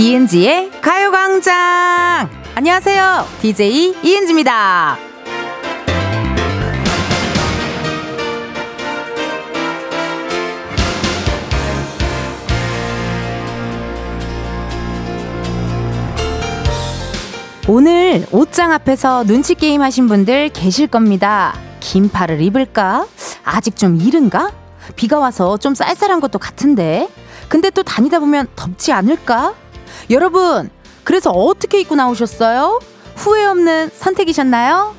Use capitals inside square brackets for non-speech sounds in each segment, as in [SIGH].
이은지의 가요광장! 안녕하세요. DJ 이은지입니다. 오늘 옷장 앞에서 눈치 게임 하신 분들 계실 겁니다. 긴팔을 입을까? 아직 좀 이른가? 비가 와서 좀 쌀쌀한 것도 같은데. 근데 또 다니다 보면 덥지 않을까? 여러분, 그래서 어떻게 입고 나오셨어요? 후회 없는 선택이셨나요?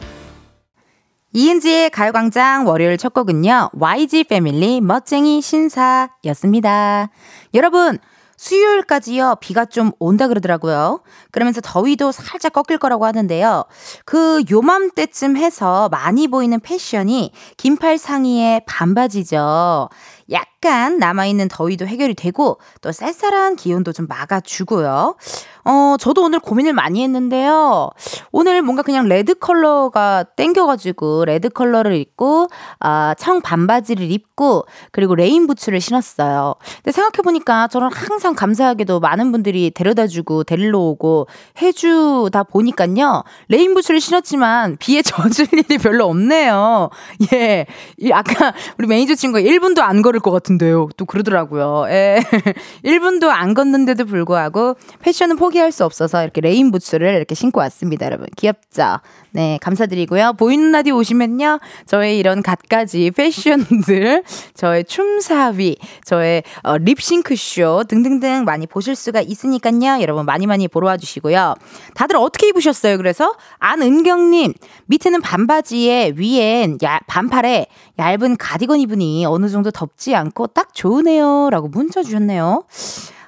이은지의 가요광장 월요일 첫 곡은요, YG 패밀리 멋쟁이 신사였습니다. 여러분, 수요일까지요, 비가 좀 온다 그러더라고요. 그러면서 더위도 살짝 꺾일 거라고 하는데요. 그 요맘때쯤 해서 많이 보이는 패션이 긴팔 상의에 반바지죠. 약간 남아있는 더위도 해결이 되고 또 쌀쌀한 기온도 좀 막아주고요. 어, 저도 오늘 고민을 많이 했는데요. 오늘 뭔가 그냥 red 컬러가 땡겨가지고 red 컬러를 입고, 아, 청 반바지를 입고, 그리고 rain 부츠를 신었어요. 근데 생각해보니까 저는 항상 감사하게도 많은 분들이 데려다 주고, 데리러 오고 해주다 보니까요. rain 부츠를 신었지만 비에 [LAUGHS] 젖을 일이 별로 없네요. 예. 아까 우리 매니저 친구가 1분도 안 걸을 것 같은데요. 또 그러더라고요. 예. [LAUGHS] 1분도 안 걷는데도 불구하고 패션은 포 포기할 수 없어서 이렇게 rain 부츠를 이렇게 신고 왔습니다, 여러분. 귀엽죠? 네, 감사드리고요. 보이는 라디오 오시면요. 저의 이런 갖가지 패션들, [LAUGHS] 저의 춤사위, 저의 어, 립싱크쇼 등등등 많이 보실 수가 있으니까요. 여러분 많이 많이 보러 와주시고요. 다들 어떻게 입으셨어요? 그래서 안은경님, 밑에는 반바지에 위엔 야, 반팔에 얇은 가디건 입으니 어느 정도 덥지 않고 딱 좋으네요. 라고 문자 주셨네요.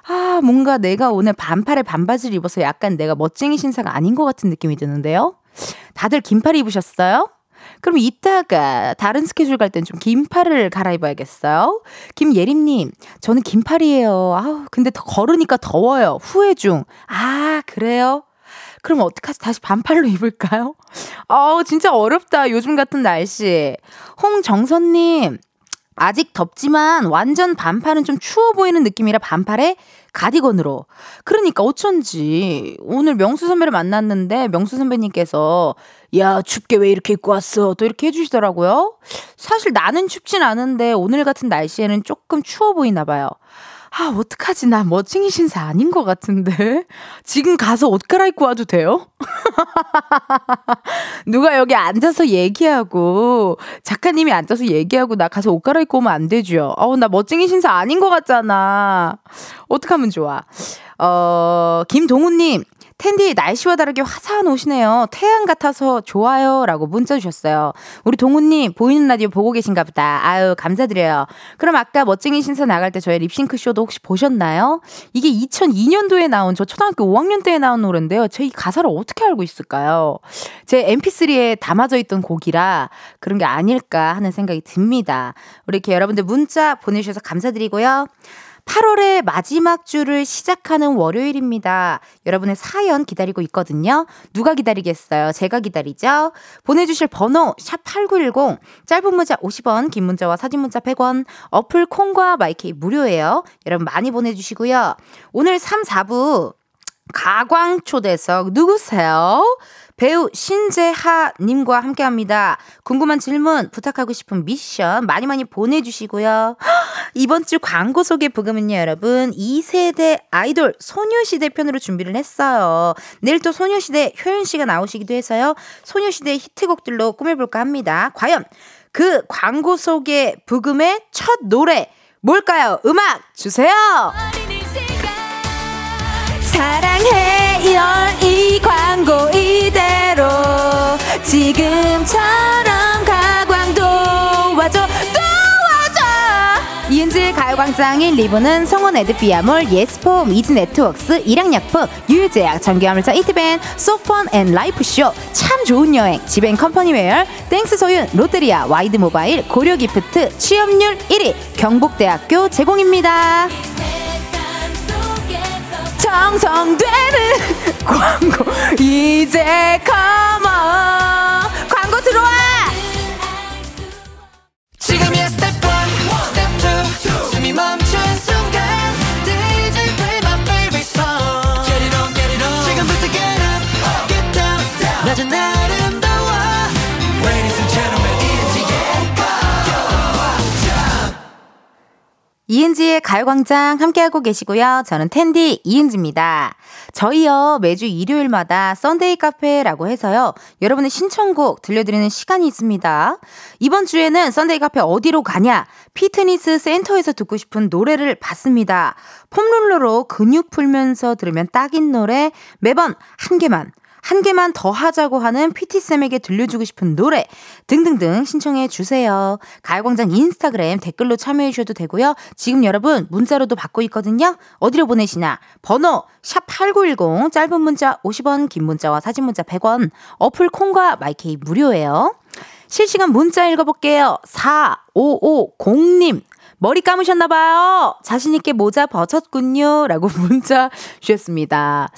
아, 뭔가 내가 오늘 반팔에 반바지를 입어서 약간 내가 멋쟁이 신사가 아닌 것 같은 느낌이 드는데요? 다들 긴팔 입으셨어요? 그럼 이따가 다른 스케줄 갈 땐 좀 긴팔을 갈아입어야겠어요. 김예림님, 저는 긴팔이에요. 아우, 근데 더 걸으니까 더워요. 후회 중. 아, 그래요? 그럼 어떡하지? 다시 반팔로 입을까요? 아우, 진짜 어렵다. 요즘 같은 날씨. 홍정선님, 아직 덥지만 완전 반팔은 좀 추워 보이는 느낌이라 반팔에 가디건으로. 그러니까 어쩐지 오늘 명수 선배를 만났는데 명수 선배님께서 야 춥게 왜 이렇게 입고 왔어 또 이렇게 해주시더라고요. 사실 나는 춥진 않은데 오늘 같은 날씨에는 조금 추워 보이나 봐요. 아, 어떡하지? 나 멋쟁이 신사 아닌 것 같은데. 지금 가서 옷 갈아입고 와도 돼요? [LAUGHS] 누가 여기 앉아서 얘기하고, 작가님이 앉아서 얘기하고, 나 가서 옷 갈아입고 오면 안 되죠. 어우, 나 멋쟁이 신사 아닌 것 같잖아. 어떡하면 좋아. 어, 김동훈님, 텐디 날씨와 다르게 화사한 옷이네요. 태양 같아서 좋아요. 라고 문자 주셨어요. 우리 동훈님 보이는 라디오 보고 계신가 보다. 아유 감사드려요. 그럼 아까 멋쟁이 신사 나갈 때 저의 립싱크 쇼도 혹시 보셨나요? 이게 2002년도에 나온 저 초등학교 5학년 때에 나온 노래인데요. 저희 가사를 어떻게 알고 있을까요? 제 mp3에 담아져 있던 곡이라 그런 게 아닐까 하는 생각이 듭니다. 우리 이렇게 여러분들 문자 보내주셔서 감사드리고요. 8월의 마지막 주를 시작하는 월요일입니다. 여러분의 사연 기다리고 있거든요. 누가 기다리겠어요? 제가 기다리죠. 보내주실 번호 샵8910 짧은 문자 50원 긴 문자와 사진 문자 100원 어플 콩과 마이케이 무료예요. 여러분 많이 보내주시고요. 오늘 3, 4부 가광초대석 누구세요? 배우 신재하님과 함께 합니다. 궁금한 질문, 부탁하고 싶은 미션 많이 많이 보내주시고요. [GASPS] 이번 주 광고 소개 부금은요, 여러분. 2세대 아이돌 소녀시대 편으로 준비를 했어요. 내일 또 소녀시대 효연 씨가 나오시기도 해서요. 소녀시대 히트곡들로 꾸며볼까 합니다. 과연 그 광고 소개 부금의 첫 노래 뭘까요? 음악 주세요! 사랑해요 이 광고 이대로 지금처럼 가광 도 와줘 또 와줘. 이은지의 가요광장 1, 2부는 성원 에드피아몰 예스폼 이즈네트웍스 일양약품 유유제약 전기화물차 이트밴 소펀 앤 라이프쇼 참 좋은 여행 지벤 컴퍼니웨어 땡스 소윤 롯데리아 와이드모바일 고려기프트 취업률 1위 경북대학교 제공입니다 형성되는 광고 이제 컴온 광고 들어와 지금이야 스텝 1 스텝 2 숨이 멈춘 순간 DJ play my favorite song Get it on get it on 지금부터 get up get down 낮은 날 가요광장 함께하고 계시고요. 저는 텐디 이은지입니다. 저희요, 매주 일요일마다 Sunday 카페라고 해서요, 여러분의 신청곡 들려드리는 시간이 있습니다. 이번 주에는 Sunday 카페 어디로 가냐? 피트니스 센터에서 듣고 싶은 노래를 받습니다. foam roller로 근육 풀면서 들으면 딱인 노래 매번 한 개만 한 개만 더 하자고 하는 PT쌤에게 들려주고 싶은 노래 등등등 신청해 주세요. 가요광장 인스타그램 댓글로 참여해 주셔도 되고요. 지금 여러분 문자로도 받고 있거든요. 어디로 보내시나? 번호 샵8910 짧은 문자 50원 긴 문자와 사진 문자 100원 어플 콩과 마이케이 무료예요. 실시간 문자 읽어볼게요. 4550님. 머리 감으셨나봐요. 자신있게 모자 벗었군요. 라고 [LAUGHS] 문자 주셨습니다.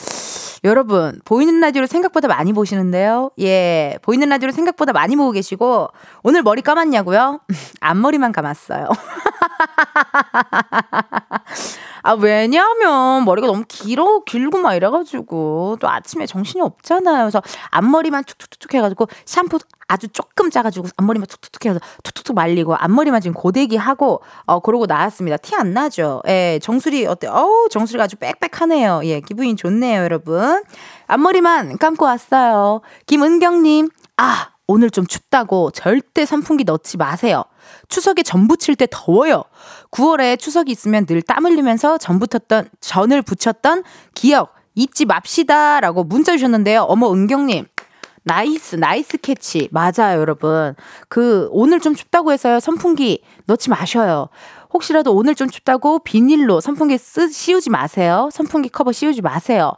여러분, 보이는 라디오를 생각보다 많이 보시는데요. 예, 보이는 라디오를 생각보다 많이 보고 계시고, 오늘 머리 감았냐고요? [LAUGHS] 앞머리만 감았어요. [LAUGHS] 아, 왜냐면 머리가 너무 길어, 길고 막 이래가지고 또 아침에 정신이 없잖아요. 그래서 앞머리만 툭툭툭툭 해가지고 샴푸 아주 조금 짜가지고 앞머리만 툭툭툭 해서 툭툭툭 말리고 앞머리만 지금 고데기 하고 어 그러고 나왔습니다. 티 안 나죠? 예, 정수리 어때? 어우 정수리가 아주 빽빽하네요. 예, 기분이 좋네요, 여러분. 앞머리만 감고 왔어요. 김은경 님, 아 오늘 좀 춥다고 절대 선풍기 넣지 마세요. 추석에 전 부칠 때 더워요. 9월에 추석이 있으면 늘 땀 흘리면서 전 붙었던, 전을 붙였던 기억 잊지 맙시다. 라고 문자 주셨는데요. 어머, 은경님. Nice, nice catch. 맞아요, 여러분. 그, 오늘 좀 춥다고 해서요. 선풍기 넣지 마셔요. 혹시라도 오늘 좀 춥다고 비닐로 선풍기 쓰, 씌우지 마세요. 선풍기 커버 씌우지 마세요.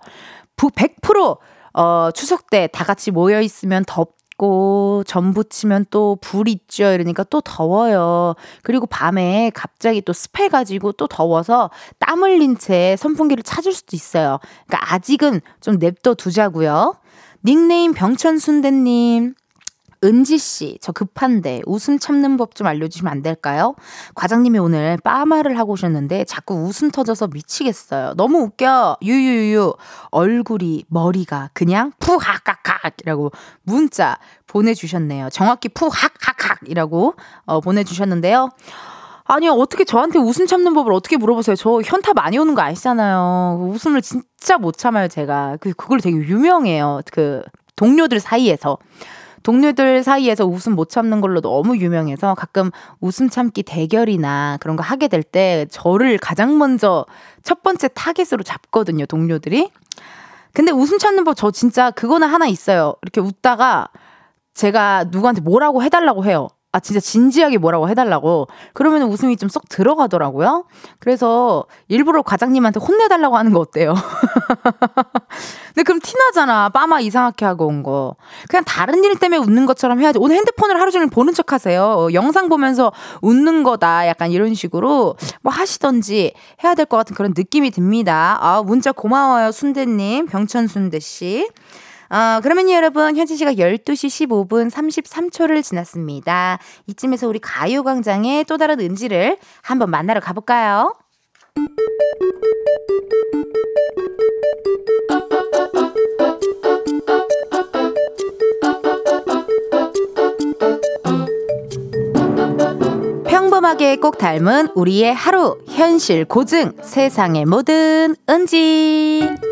100% 어, 추석 때 다 같이 모여 있으면 덥 있고 전 부치면 또 불 있죠. 이러니까 또 더워요. 그리고 밤에 갑자기 또 습해 가지고 또 더워서 땀 흘린 채 선풍기를 찾을 수도 있어요. 그러니까 아직은 좀 냅둬 두자고요. 닉네임 병천순대님. 은지 씨, 저 급한데 웃음 참는 법 좀 알려주시면 안 될까요? 과장님이 오늘 빠마를 하고 오셨는데 자꾸 웃음 터져서 미치겠어요. 너무 웃겨. 유유유. 얼굴이 머리가 그냥 푸하카카이라고 문자 보내주셨네요. 정확히 푸하카카이라고 어, 보내주셨는데요. 아니요, 어떻게 저한테 웃음 참는 법을 어떻게 물어보세요? 저 현타 많이 오는 거 아시잖아요. 웃음을 진짜 못 참아요, 제가. 그, 그걸 되게 유명해요. 그, 동료들 사이에서. 동료들 사이에서 웃음 못 참는 걸로 너무 유명해서 가끔 웃음 참기 대결이나 그런 거 하게 될 때 저를 가장 먼저 첫 번째 타겟으로 잡거든요, 동료들이. 근데 웃음 참는 법 저 진짜 그거는 하나 있어요. 이렇게 웃다가 제가 누구한테 뭐라고 해달라고 해요. 아, 진짜 진지하게 뭐라고 해달라고. 그러면 웃음이 좀 쏙 들어가더라고요. 그래서 일부러 과장님한테 혼내달라고 하는 거 어때요? [LAUGHS] 근데 그럼 티나잖아. 빠마 이상하게 하고 온 거. 그냥 다른 일 때문에 웃는 것처럼 해야지. 오늘 핸드폰을 하루 종일 보는 척 하세요. 영상 보면서 웃는 거다. 약간 이런 식으로 뭐 하시던지 해야 될 것 같은 그런 느낌이 듭니다. 아, 문자 고마워요. 순대님. 병천 순대씨. 어, 그러면 여러분, 현재 시각 12시 15분 33초를 지났습니다. 이쯤에서 우리 가요광장의 또 다른 은지를 한번 만나러 가볼까요? 평범하게 꼭 닮은 우리의 하루, 현실 고증, 세상의 모든 은지.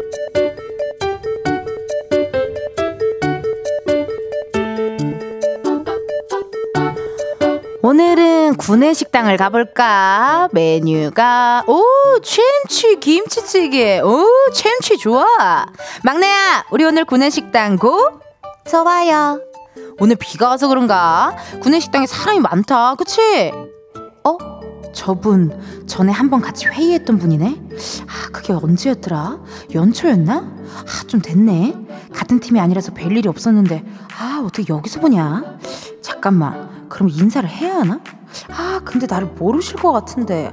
구내 식당을 가볼까? 메뉴가, 오, 챔치 김치찌개. 오, 챔치 좋아. 막내야, 우리 오늘 구내 식당 고? 좋아요. 오늘 비가 와서 그런가? 구내 식당에 사람이 많다. 그치? 어? 저분 전에 한번 같이 회의했던 분이네? 아, 그게 언제였더라? 연초였나? 아, 좀 됐네. 같은 팀이 아니라서 뵐 일이 없었는데, 아, 어떻게 여기서 보냐? 잠깐만. 그럼 인사를 해야 하나? 아, 근데 나를 모르실 것 같은데.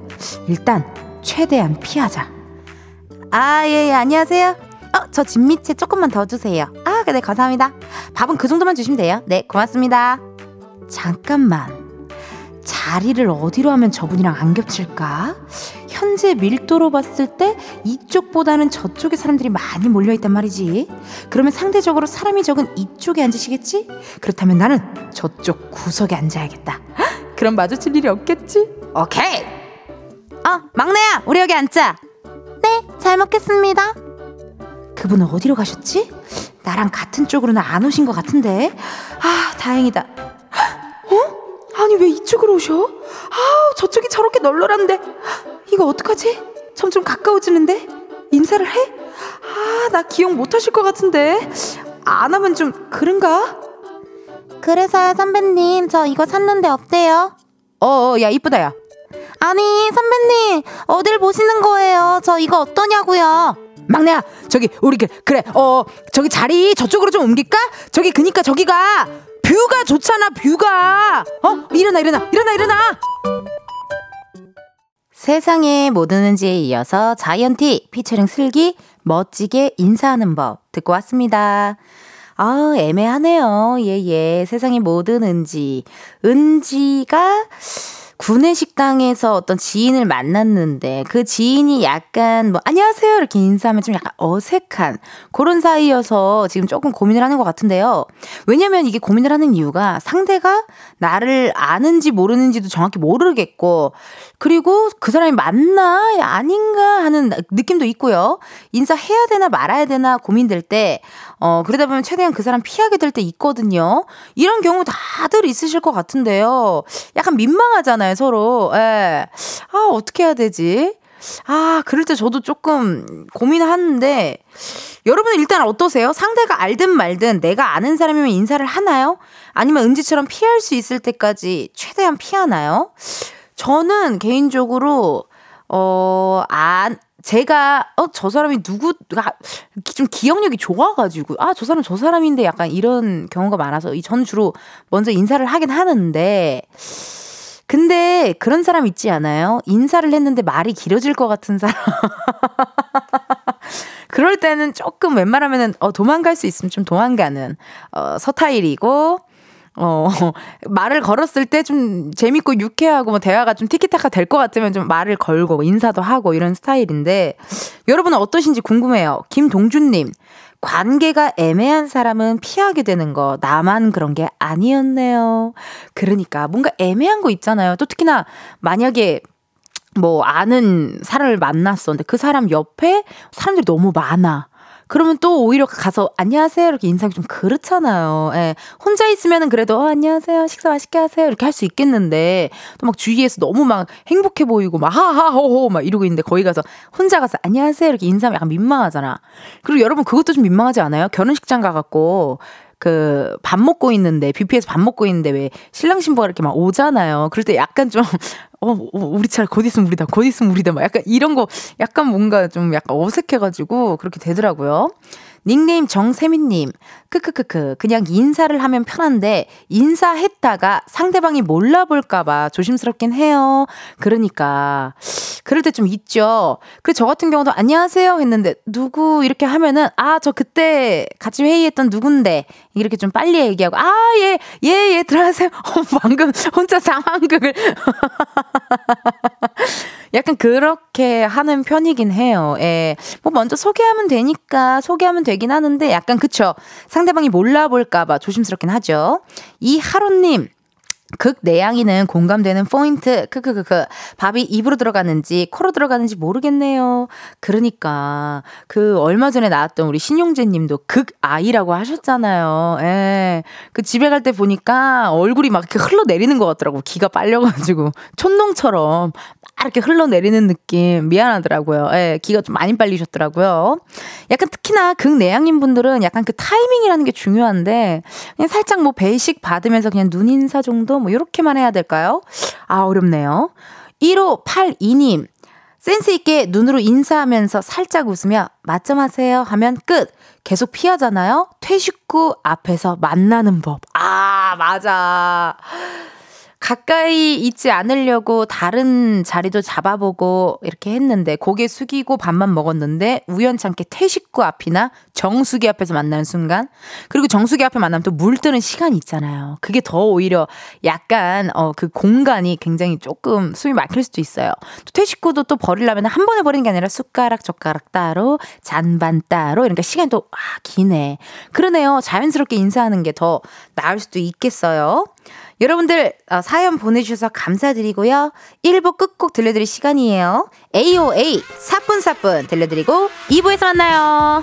일단, 최대한 피하자. 아, 예, 예, 안녕하세요. 어, 저 진미채 조금만 더 주세요. 아, 네, 감사합니다. 밥은 그 정도만 주시면 돼요. 네, 고맙습니다. 잠깐만. 자리를 어디로 하면 저분이랑 안 겹칠까? 현재 밀도로 봤을 때 이쪽보다는 저쪽에 사람들이 많이 몰려있단 말이지. 그러면 상대적으로 사람이 적은 이쪽에 앉으시겠지? 그렇다면 나는 저쪽 구석에 앉아야겠다. 그럼 마주칠 일이 없겠지? 오케이! 어, 막내야, 우리 여기 앉자. 네, 잘 먹겠습니다. 그분은 어디로 가셨지? 나랑 같은 쪽으로는 안 오신 것 같은데. 아, 다행이다. 어? 아니, 왜 이쪽으로 오셔? 아, 저쪽이 저렇게 널널한데. 이거 어떡하지? 점점 가까워지는데? 인사를 해? 아, 나 기억 못 하실 것 같은데. 안 하면 좀 그런가? 그래서요, 선배님. 저 이거 샀는데 어때요? 어, 어 야, 이쁘다, 야. 아니, 선배님. 어딜 보시는 거예요? 저 이거 어떠냐고요? 막내야, 저기, 우리, 그, 그래, 어, 저기 자리 저쪽으로 좀 옮길까? 저기, 그니까 저기가, 뷰가 좋잖아, 뷰가! 어? 일어나, 일어나, 일어나, 일어나! 세상에 뭐 드는지에 이어서 자이언티 피처링 슬기 멋지게 인사하는 법 듣고 왔습니다. 아, 애매하네요. 예, 예. 세상에 뭐 드는지. 은지가 구내식당에서 어떤 지인을 만났는데 그 지인이 약간 뭐 안녕하세요 이렇게 인사하면 좀 약간 어색한 그런 사이여서 지금 조금 고민을 하는 것 같은데요. 왜냐면 이게 고민을 하는 이유가 상대가 나를 아는지 모르는지도 정확히 모르겠고 그리고 그 사람이 맞나 아닌가 하는 느낌도 있고요. 인사해야 되나 말아야 되나 고민될 때 어, 그러다 보면 최대한 그 사람 피하게 될 때 있거든요. 이런 경우 다들 있으실 것 같은데요. 약간 민망하잖아요, 서로. 예. 아, 어떻게 해야 되지? 아, 그럴 때 저도 조금 고민하는데, 여러분은 일단 어떠세요? 상대가 알든 말든 내가 아는 사람이면 인사를 하나요? 아니면 은지처럼 피할 수 있을 때까지 최대한 피하나요? 저는 개인적으로, 어, 안, 제가 어 저 사람이 누구가 좀 기억력이 좋아가지고 아 저 사람 저 사람인데 약간 이런 경우가 많아서 전 주로 먼저 인사를 하긴 하는데 근데 그런 사람 있지 않아요? 인사를 했는데 말이 길어질 것 같은 사람. [LAUGHS] 그럴 때는 조금 웬만하면은 어 도망갈 수 있으면 좀 도망가는 어 서타일이고 어, [LAUGHS] 말을 걸었을 때 좀 재밌고 유쾌하고 뭐 대화가 좀 티키타카 될 것 같으면 좀 말을 걸고 인사도 하고 이런 스타일인데 여러분은 어떠신지 궁금해요. 김동준님. 관계가 애매한 사람은 피하게 되는 거 나만 그런 게 아니었네요. 그러니까 뭔가 애매한 거 있잖아요. 또 특히나 만약에 뭐 아는 사람을 만났어. 근데 그 사람 옆에 사람들이 너무 많아. 그러면 또 오히려 가서 안녕하세요 이렇게 인사하기 좀 그렇잖아요. 예. 혼자 있으면은 그래도 어, 안녕하세요 식사 맛있게 하세요 이렇게 할 수 있겠는데 또 막 주위에서 너무 막 행복해 보이고 막 하하호호 막 이러고 있는데 거기 가서 혼자 가서 안녕하세요 이렇게 인사하면 약간 민망하잖아. 그리고 여러분 그것도 좀 민망하지 않아요? 결혼식장 가갖고 그 밥 먹고 있는데 뷔페에서 밥 먹고 있는데 왜 신랑 신부가 이렇게 막 오잖아요. 그럴 때 약간 좀 [LAUGHS] 어, 어 우리 차례 곧 있으면 우리다, 곧 있으면 우리다, 막 약간 이런 거 약간 뭔가 좀 약간 어색해가지고 그렇게 되더라고요. 닉네임 정세민님, 크크크크, 그냥 인사를 하면 편한데, 인사했다가 상대방이 몰라볼까봐 조심스럽긴 해요. 그러니까, 그럴 때 좀 있죠. 그래서 저 같은 경우도 안녕하세요 했는데, 누구 이렇게 하면은, 아, 저 그때 같이 회의했던 누군데, 이렇게 좀 빨리 얘기하고, 아, 예, 예, 예, 들어가세요. [LAUGHS] 어, 방금 혼자 상황극을. [LAUGHS] 약간 그렇게 하는 편이긴 해요. 예. 뭐 먼저 소개하면 되니까 소개하면 되긴 하는데 약간 그쵸. 상대방이 몰라볼까봐 조심스럽긴 하죠. 이하로님. 극 내양이는 공감되는 포인트. 크크크크. 밥이 입으로 들어가는지 코로 들어가는지 모르겠네요. 그러니까 그 얼마 전에 나왔던 우리 신용재 님도 극 아이라고 하셨잖아요. 예. 그 집에 갈 때 보니까 얼굴이 막 이렇게 흘러내리는 것 같더라고. 기가 빨려 가지고 촌농처럼 이렇게 흘러내리는 느낌 미안하더라고요. 예, 기가 좀 많이 빨리셨더라고요. 약간 특히나 극내향인 분들은 약간 그 타이밍이라는 게 중요한데 그냥 살짝 뭐 배식 받으면서 그냥 눈 인사 정도 뭐 이렇게만 해야 될까요? 아 어렵네요. 1582님 센스 있게 눈으로 인사하면서 살짝 웃으며 맞점하세요 하면 끝. 계속 피하잖아요. 퇴식구 앞에서 만나는 법. 아 맞아. 가까이 있지 않으려고 다른 자리도 잡아보고 이렇게 했는데 고개 숙이고 밥만 먹었는데 우연찮게 태식구 앞이나 정수기 앞에서 만나는 순간 그리고 정수기 앞에 만나면 또물 뜨는 시간이 있잖아요. 그게 더 오히려 약간 어 그 공간이 굉장히 조금 숨이 막힐 수도 있어요. 또 퇴식구도 또 버리려면 한 번에 버리는 게 아니라 숟가락 젓가락 따로 잔반 따로 이러니까 시간이 또 아, 기네. 그러네요. 자연스럽게 인사하는 게 더 나을 수도 있겠어요. 여러분들 어, 사연 보내주셔서 감사드리고요. 1부 끝곡 들려드릴 시간이에요. AOA 사뿐사뿐 들려드리고 2부에서 만나요.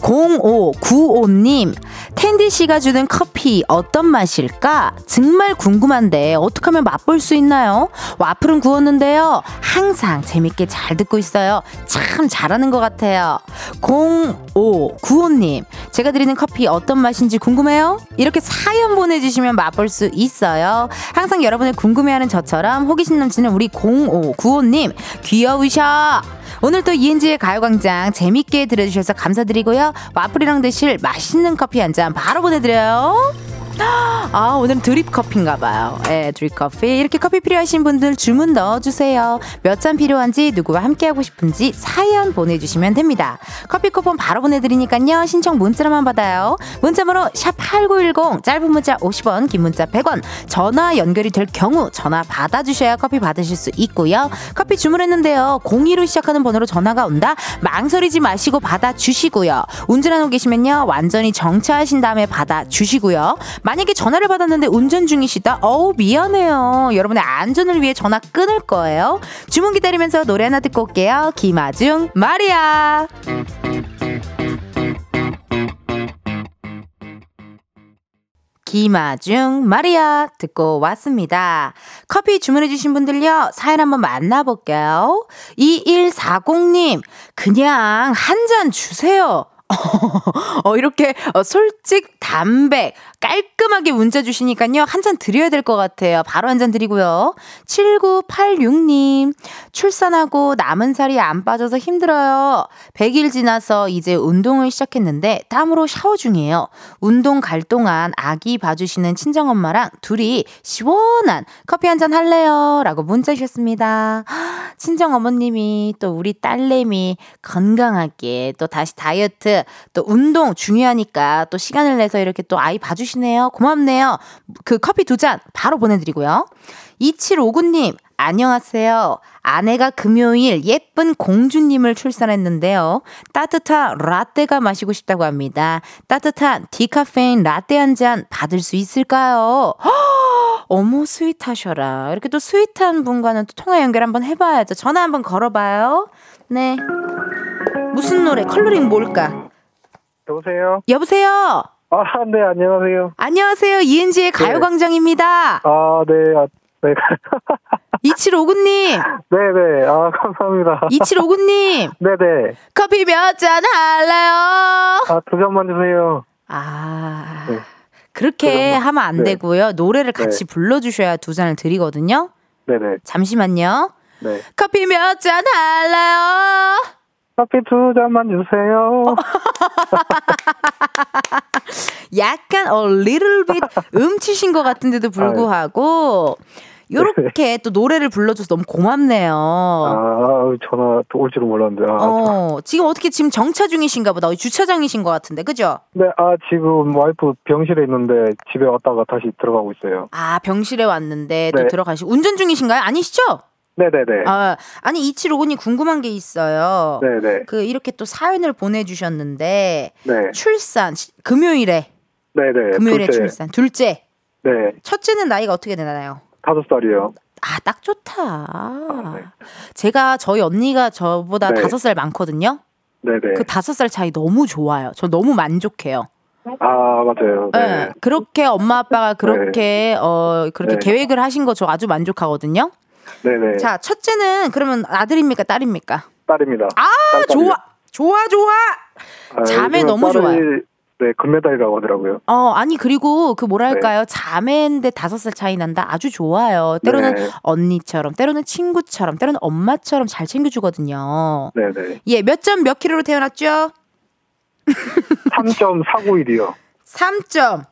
0595님, 텐디 씨가 주는 커피 어떤 맛일까? 정말 궁금한데 어떻게 하면 맛볼 수 있나요? 와플은 구웠는데요. 항상 재밌게 잘 듣고 있어요. 참 잘하는 것 같아요. 0595님, 제가 드리는 커피 어떤 맛인지 궁금해요? 이렇게 사연 보내주시면 맛볼 수 있어요. 항상 여러분을 궁금해하는 저처럼 호기심 넘치는 우리 0595님, 귀여우셔! 오늘 또 이은지의 가요광장 재밌게 들어주셔서 감사드리고요. 와플이랑 드실 맛있는 커피 한 잔 바로 보내드려요. 아, 오늘은 드립 커피인가 봐요. 예, 드립 커피. 이렇게 커피 필요하신 분들 주문 넣어주세요. 몇 잔 필요한지, 누구와 함께하고 싶은지 사연 보내주시면 됩니다. 커피 쿠폰 바로 보내드리니까요. 신청 문자로만 받아요. 문자번호 샵8910, 짧은 문자 50원, 긴 문자 100원. 전화 연결이 될 경우 전화 받아주셔야 커피 받으실 수 있고요. 커피 주문했는데요. 02로 시작하는 번호로 전화가 온다? 망설이지 마시고 받아주시고요. 운전하고 계시면요. 완전히 정차하신 다음에 받아주시고요. 만약에 전화를 받았는데 운전 중이시다? 어우, 미안해요. 여러분의 안전을 위해 전화 끊을 거예요. 주문 기다리면서 노래 하나 듣고 올게요. 김아중, 마리아. 김아중, 마리아 듣고 왔습니다. 커피 주문해주신 분들요, 사연 한번 만나볼게요. 2140님, 그냥 한 잔 주세요. [LAUGHS] 어, 이렇게 어, 솔직 담백 깔끔하게 문자 주시니까요. 한 잔 드려야 될 것 같아요. 바로 한 잔 드리고요. 7986님. 출산하고 남은 살이 안 빠져서 힘들어요. 100일 지나서 이제 운동을 시작했는데 땀으로 샤워 중이에요. 운동 갈 동안 아기 봐주시는 친정엄마랑 둘이 시원한 커피 한 잔 할래요? 라고 문자 주셨습니다. [GASPS] 친정어머님이 또 우리 딸내미 건강하게 또 다시 다이어트 또 운동 중요하니까 또 시간을 내서 이렇게 또 아이 봐주시 네요. 고맙네요. 그 커피 두 잔 바로 보내드리고요. 2759님, 안녕하세요. 아내가 금요일 예쁜 공주님을 출산했는데요. 따뜻한 라떼가 마시고 싶다고 합니다. 따뜻한 디카페인 라떼 한 잔 받을 수 있을까요? [GASPS] 어머, sweet하셔라. 이렇게 또 sweet한 분과는 또 통화 연결 한번 해봐야죠. 전화 한번 걸어봐요. 네. 무슨 노래? 컬러링 뭘까? 여보세요? 여보세요? 아, 네, 안녕하세요. 안녕하세요. 이은지의 가요광장입니다. 아, 네, 아, 네. [LAUGHS] 2759님. 네네, 아, 감사합니다. 2759님. 네네. [LAUGHS] 커피 몇 잔 할래요? 아, 두 잔만 주세요. 아. 네. 그렇게. 하면 안 네. 되고요. 노래를 같이 불러주셔야 두 잔을 드리거든요. 네네. 잠시만요. 네. 커피 몇 잔 할래요? 커피 두 잔만 주세요. [LAUGHS] 약간 a little bit 음치신 것 같은데도 불구하고 요렇게 또 노래를 불러줘서 너무 고맙네요. 아, 전화 또 올 줄은 몰랐는데. 아, 어, 지금 어떻게 지금 정차 중이신가 보다. 주차장이신 것 같은데, 그죠? 네, 아, 지금 와이프 병실에 있는데 집에 왔다가 다시 들어가고 있어요. 아, 병실에 왔는데 또 네. 들어가시고. 운전 중이신가요? 아니시죠? 네네네. 아, 아니, 2755님 궁금한 게 있어요. 네네. 그, 이렇게 또 사연을 보내주셨는데, 네. 출산, 시- 금요일에, 네네. 금요일에 둘째. 출산. 둘째. 네. 첫째는 나이가 어떻게 되나요? 다섯 살이요. 아, 딱 좋다. 네. 제가 저희 언니가 저보다 네. 다섯 살 많거든요. 네네. 그 다섯 살 차이 너무 좋아요. 저 너무 만족해요. 아, 맞아요. 네. 네. 그렇게 엄마 아빠가 그렇게 어 그렇게 네. 계획을 하신 거 저 아주 만족하거든요. 네네. 자, 첫째는 그러면 아들입니까, 딸입니까? 딸입니다. 아, 좋아. 좋아, 좋아. 아, 자매 너무 좋아요. 네, 금메달이라고 하더라고요. 어, 아니, 그리고 그 네. 뭐랄까요. 자매인데 다섯 살 차이 난다. 아주 좋아요. 때로는 네. 언니처럼, 때로는 친구처럼, 때로는 엄마처럼 잘 챙겨주거든요. 네 네. 예, 몇 점 몇 킬로로 태어났죠? 3.491이요. 3점.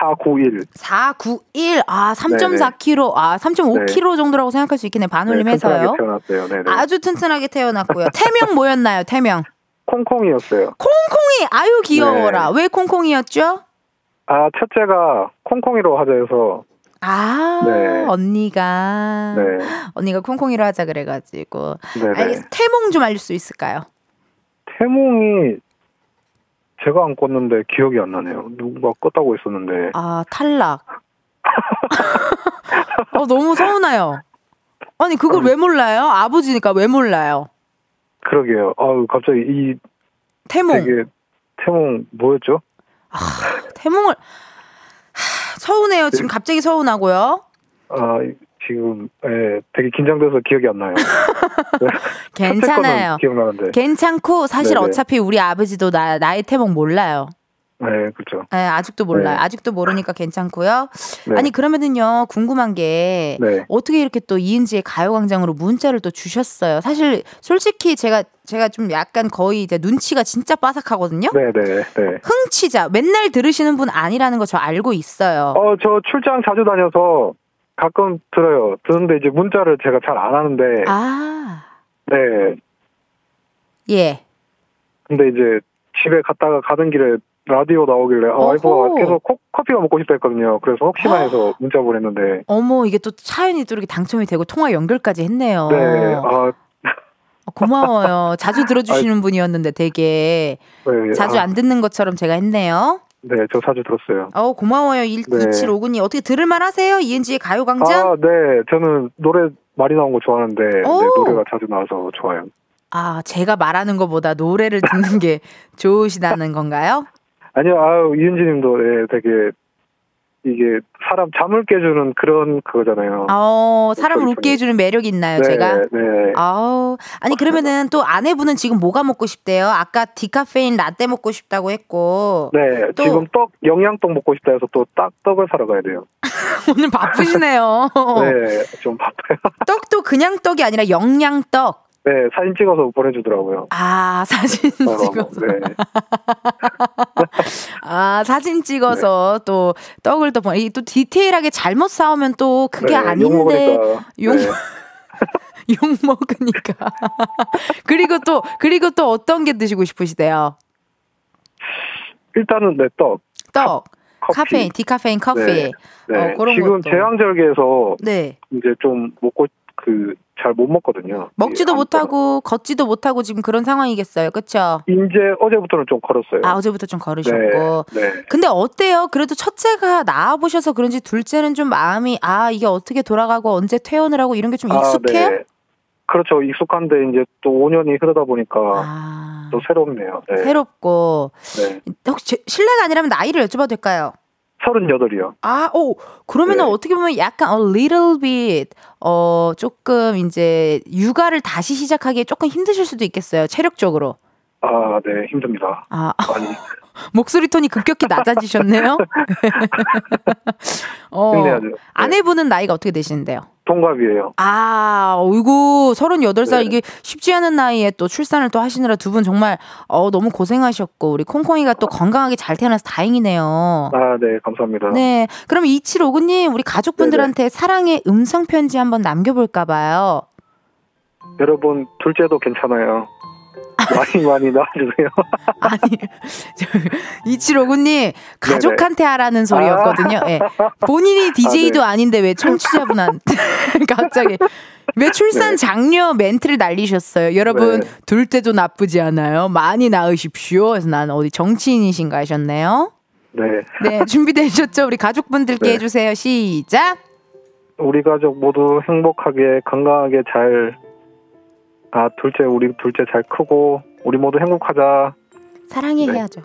491. 491. 아, 네네. 3.4kg. 아, 3.5kg 정도라고 생각할 수 있겠네. 네, 반올림해서요. 네네. 아주 튼튼하게 태어났고요. 태명 뭐였나요? 태명. 콩콩이었어요. 콩콩이. 아유 귀여워라. 네. 왜 콩콩이였죠? 아, 첫째가 콩콩이로 하자 해서, 아, 네. 언니가 네. 언니가 콩콩이로 하자 그래가지고. 네네. 알겠, 태몽 좀 알릴 수 있을까요? 태몽이 제가 안 껐는데 기억이 안 나네요. 누군가 껐다고 했었는데. 아 탈락. [LAUGHS] 어 너무 서운해요. 아니 그걸 왜 몰라요? 아버지니까 왜 몰라요? 그러게요. 아우, 갑자기 이 태몽. 되게 태몽 뭐였죠? 태몽을 하, 서운해요. 지금 갑자기 서운하고요. 아, 지금, 예, 되게 긴장돼서 기억이 안 나요. [LAUGHS] [LAUGHS] 괜찮아요. 기억나는데. 괜찮고 사실 네네. 어차피 우리 아버지도 나 나의 태몽 몰라요. 네, 그렇죠. 네, 아직도 몰라요. 네. 아직도 모르니까 괜찮고요. 네. 아니 그러면은요 궁금한 게 네. 어떻게 이렇게 또 이은지의 가요광장으로 문자를 또 주셨어요. 사실 솔직히 제가 제가 좀 약간 거의 이제 눈치가 진짜 빠삭하거든요. 네, 네, 네. 흥치자 맨날 들으시는 분 아니라는 거 저 알고 있어요. 어, 저 출장 자주 다녀서 가끔 들어요. 듣는데 이제 문자를 제가 잘 안 하는데, 아 네. 예. 근데 이제 집에 갔다가 가는 길에 라디오 나오길래, 아, 와이프가. 계속 코, 커피가 먹고 싶다 했거든요. 그래서 혹시나 해서 문자 보냈는데, 어머 이게 또 차연이 또 이렇게 당첨이 되고 통화 연결까지 했네요. 네, 아, 어, 고마워요. 자주 들어주시는 분이었는데 되게 네, 자주 아, 안 듣는 것처럼 제가 했네요. 네, 저 자주 들었어요. 어 고마워요. 네. 1759님 어떻게 들을 만 하세요? 이은지의 가요광장? 아, 네, 저는 노래 많이 나온 거 좋아하는데, 네, 오. 노래가 자주 나와서 좋아요. 아, 제가 말하는 것보다 노래를 듣는 게 [LAUGHS] 좋으시다는 건가요? 아니요, 아유, 이은지 님도, 예, 되게, 이게, 사람 잠을 깨주는 그런 그거잖아요. 어, 사람을 웃게 해주는 매력이 있나요, 네, 제가? 네. 아우, 아니, 그러면은 또 아내분은 지금 뭐가 먹고 싶대요? 아까 디카페인 라떼 먹고 싶다고 했고. 네, 또- 지금 떡, 영양떡 먹고 싶다 해서 또 딱 떡을 사러 가야 돼요. [LAUGHS] 오늘 바쁘시네요. 네, 좀 바빠요. [LAUGHS] 떡도 그냥 떡이 아니라 영양떡. 네, 사진 찍어서 보내주더라고요. 아, 사진 어, 찍어서. 네, 아, 사진 찍어서 또 떡을 또 보내. 이또 디테일하게 잘못 싸우면 또 그게 네, 아닌데. 욕먹으니까. 욕- 네. [LAUGHS] 욕 먹으니까. 그리고 또 그리고 또 어떤 게 드시고 싶으시대요? 일단은 네, 떡, 떡, 커피. 카페인, 디카페인 커피. 네, 네. 어, 그런 지금 것도. 제왕절개에서 네. 이제 좀 먹고, 그, 잘 못 먹거든요. 먹지도 이 못하고 걷지도 못하고 지금 그런 상황이겠어요. 그렇죠? 이제 어제부터는 좀 걸었어요. 아, 어제부터 좀 네, 걸으셨고. 네. 근데 어때요? 그래도 첫째가 나와 보셔서 그런지 둘째는 좀 마음이 아, 이게 어떻게 돌아가고 언제 퇴원을 하고 이런 게 좀 익숙해요? 아, 네. 그렇죠. 익숙한데 이제 또 5년이 흐르다 보니까 아. 또 새롭네요. 네. 새롭고 네. 혹시 제- 실례가 아니라면 나이를 여쭤봐도 될까요? 38이요. 아, 오, 그러면은 네. 어떻게 보면 약간 a little bit 어 조금 이제 육아를 다시 시작하기에 조금 힘드실 수도 있겠어요. 체력적으로. 아, 네, 힘듭니다. 아, 많이 [LAUGHS] 목소리 톤이 급격히 낮아지셨네요. [LAUGHS] 어, 힘내야죠. 네. 아내분은 나이가 어떻게 되시는데요? 동갑이에요. 아, 어이구, 38살 네. 이게 쉽지 않은 나이에 또 출산을 또 하시느라 두 분 정말 어 너무 고생하셨고 우리 콩콩이가 또 건강하게 잘 태어나서 다행이네요. 아, 네, 감사합니다. 네. 그럼 2759님, 우리 가족분들한테 사랑의 음성 편지 한번 남겨볼까 봐요. 여러분, 둘째도 괜찮아요. 많이 많이 낳아주세요. [LAUGHS] 아니, 2759님, 가족한테 하라는 소리였거든요. 예. 본인이 DJ도 아, 네. 아, 닌데 왜 청취자분한테 [LAUGHS] 갑자기 왜 출산 네. 장려 멘트를 날리셨어요? 여러분, 네. 둘째도 나쁘지 않아요. 많이 낳으십시오. 그래서 난 어디 정치인이신가 하셨네요. 네. 네, 준비되셨죠? 우리 가족분들께 네. 해주세요. 시작! 우리 가족 모두 행복하게, 건강하게 잘, 아, 둘째, 우리 둘째 잘 크고, 우리 모두 행복하자. 사랑해 네. 해야죠.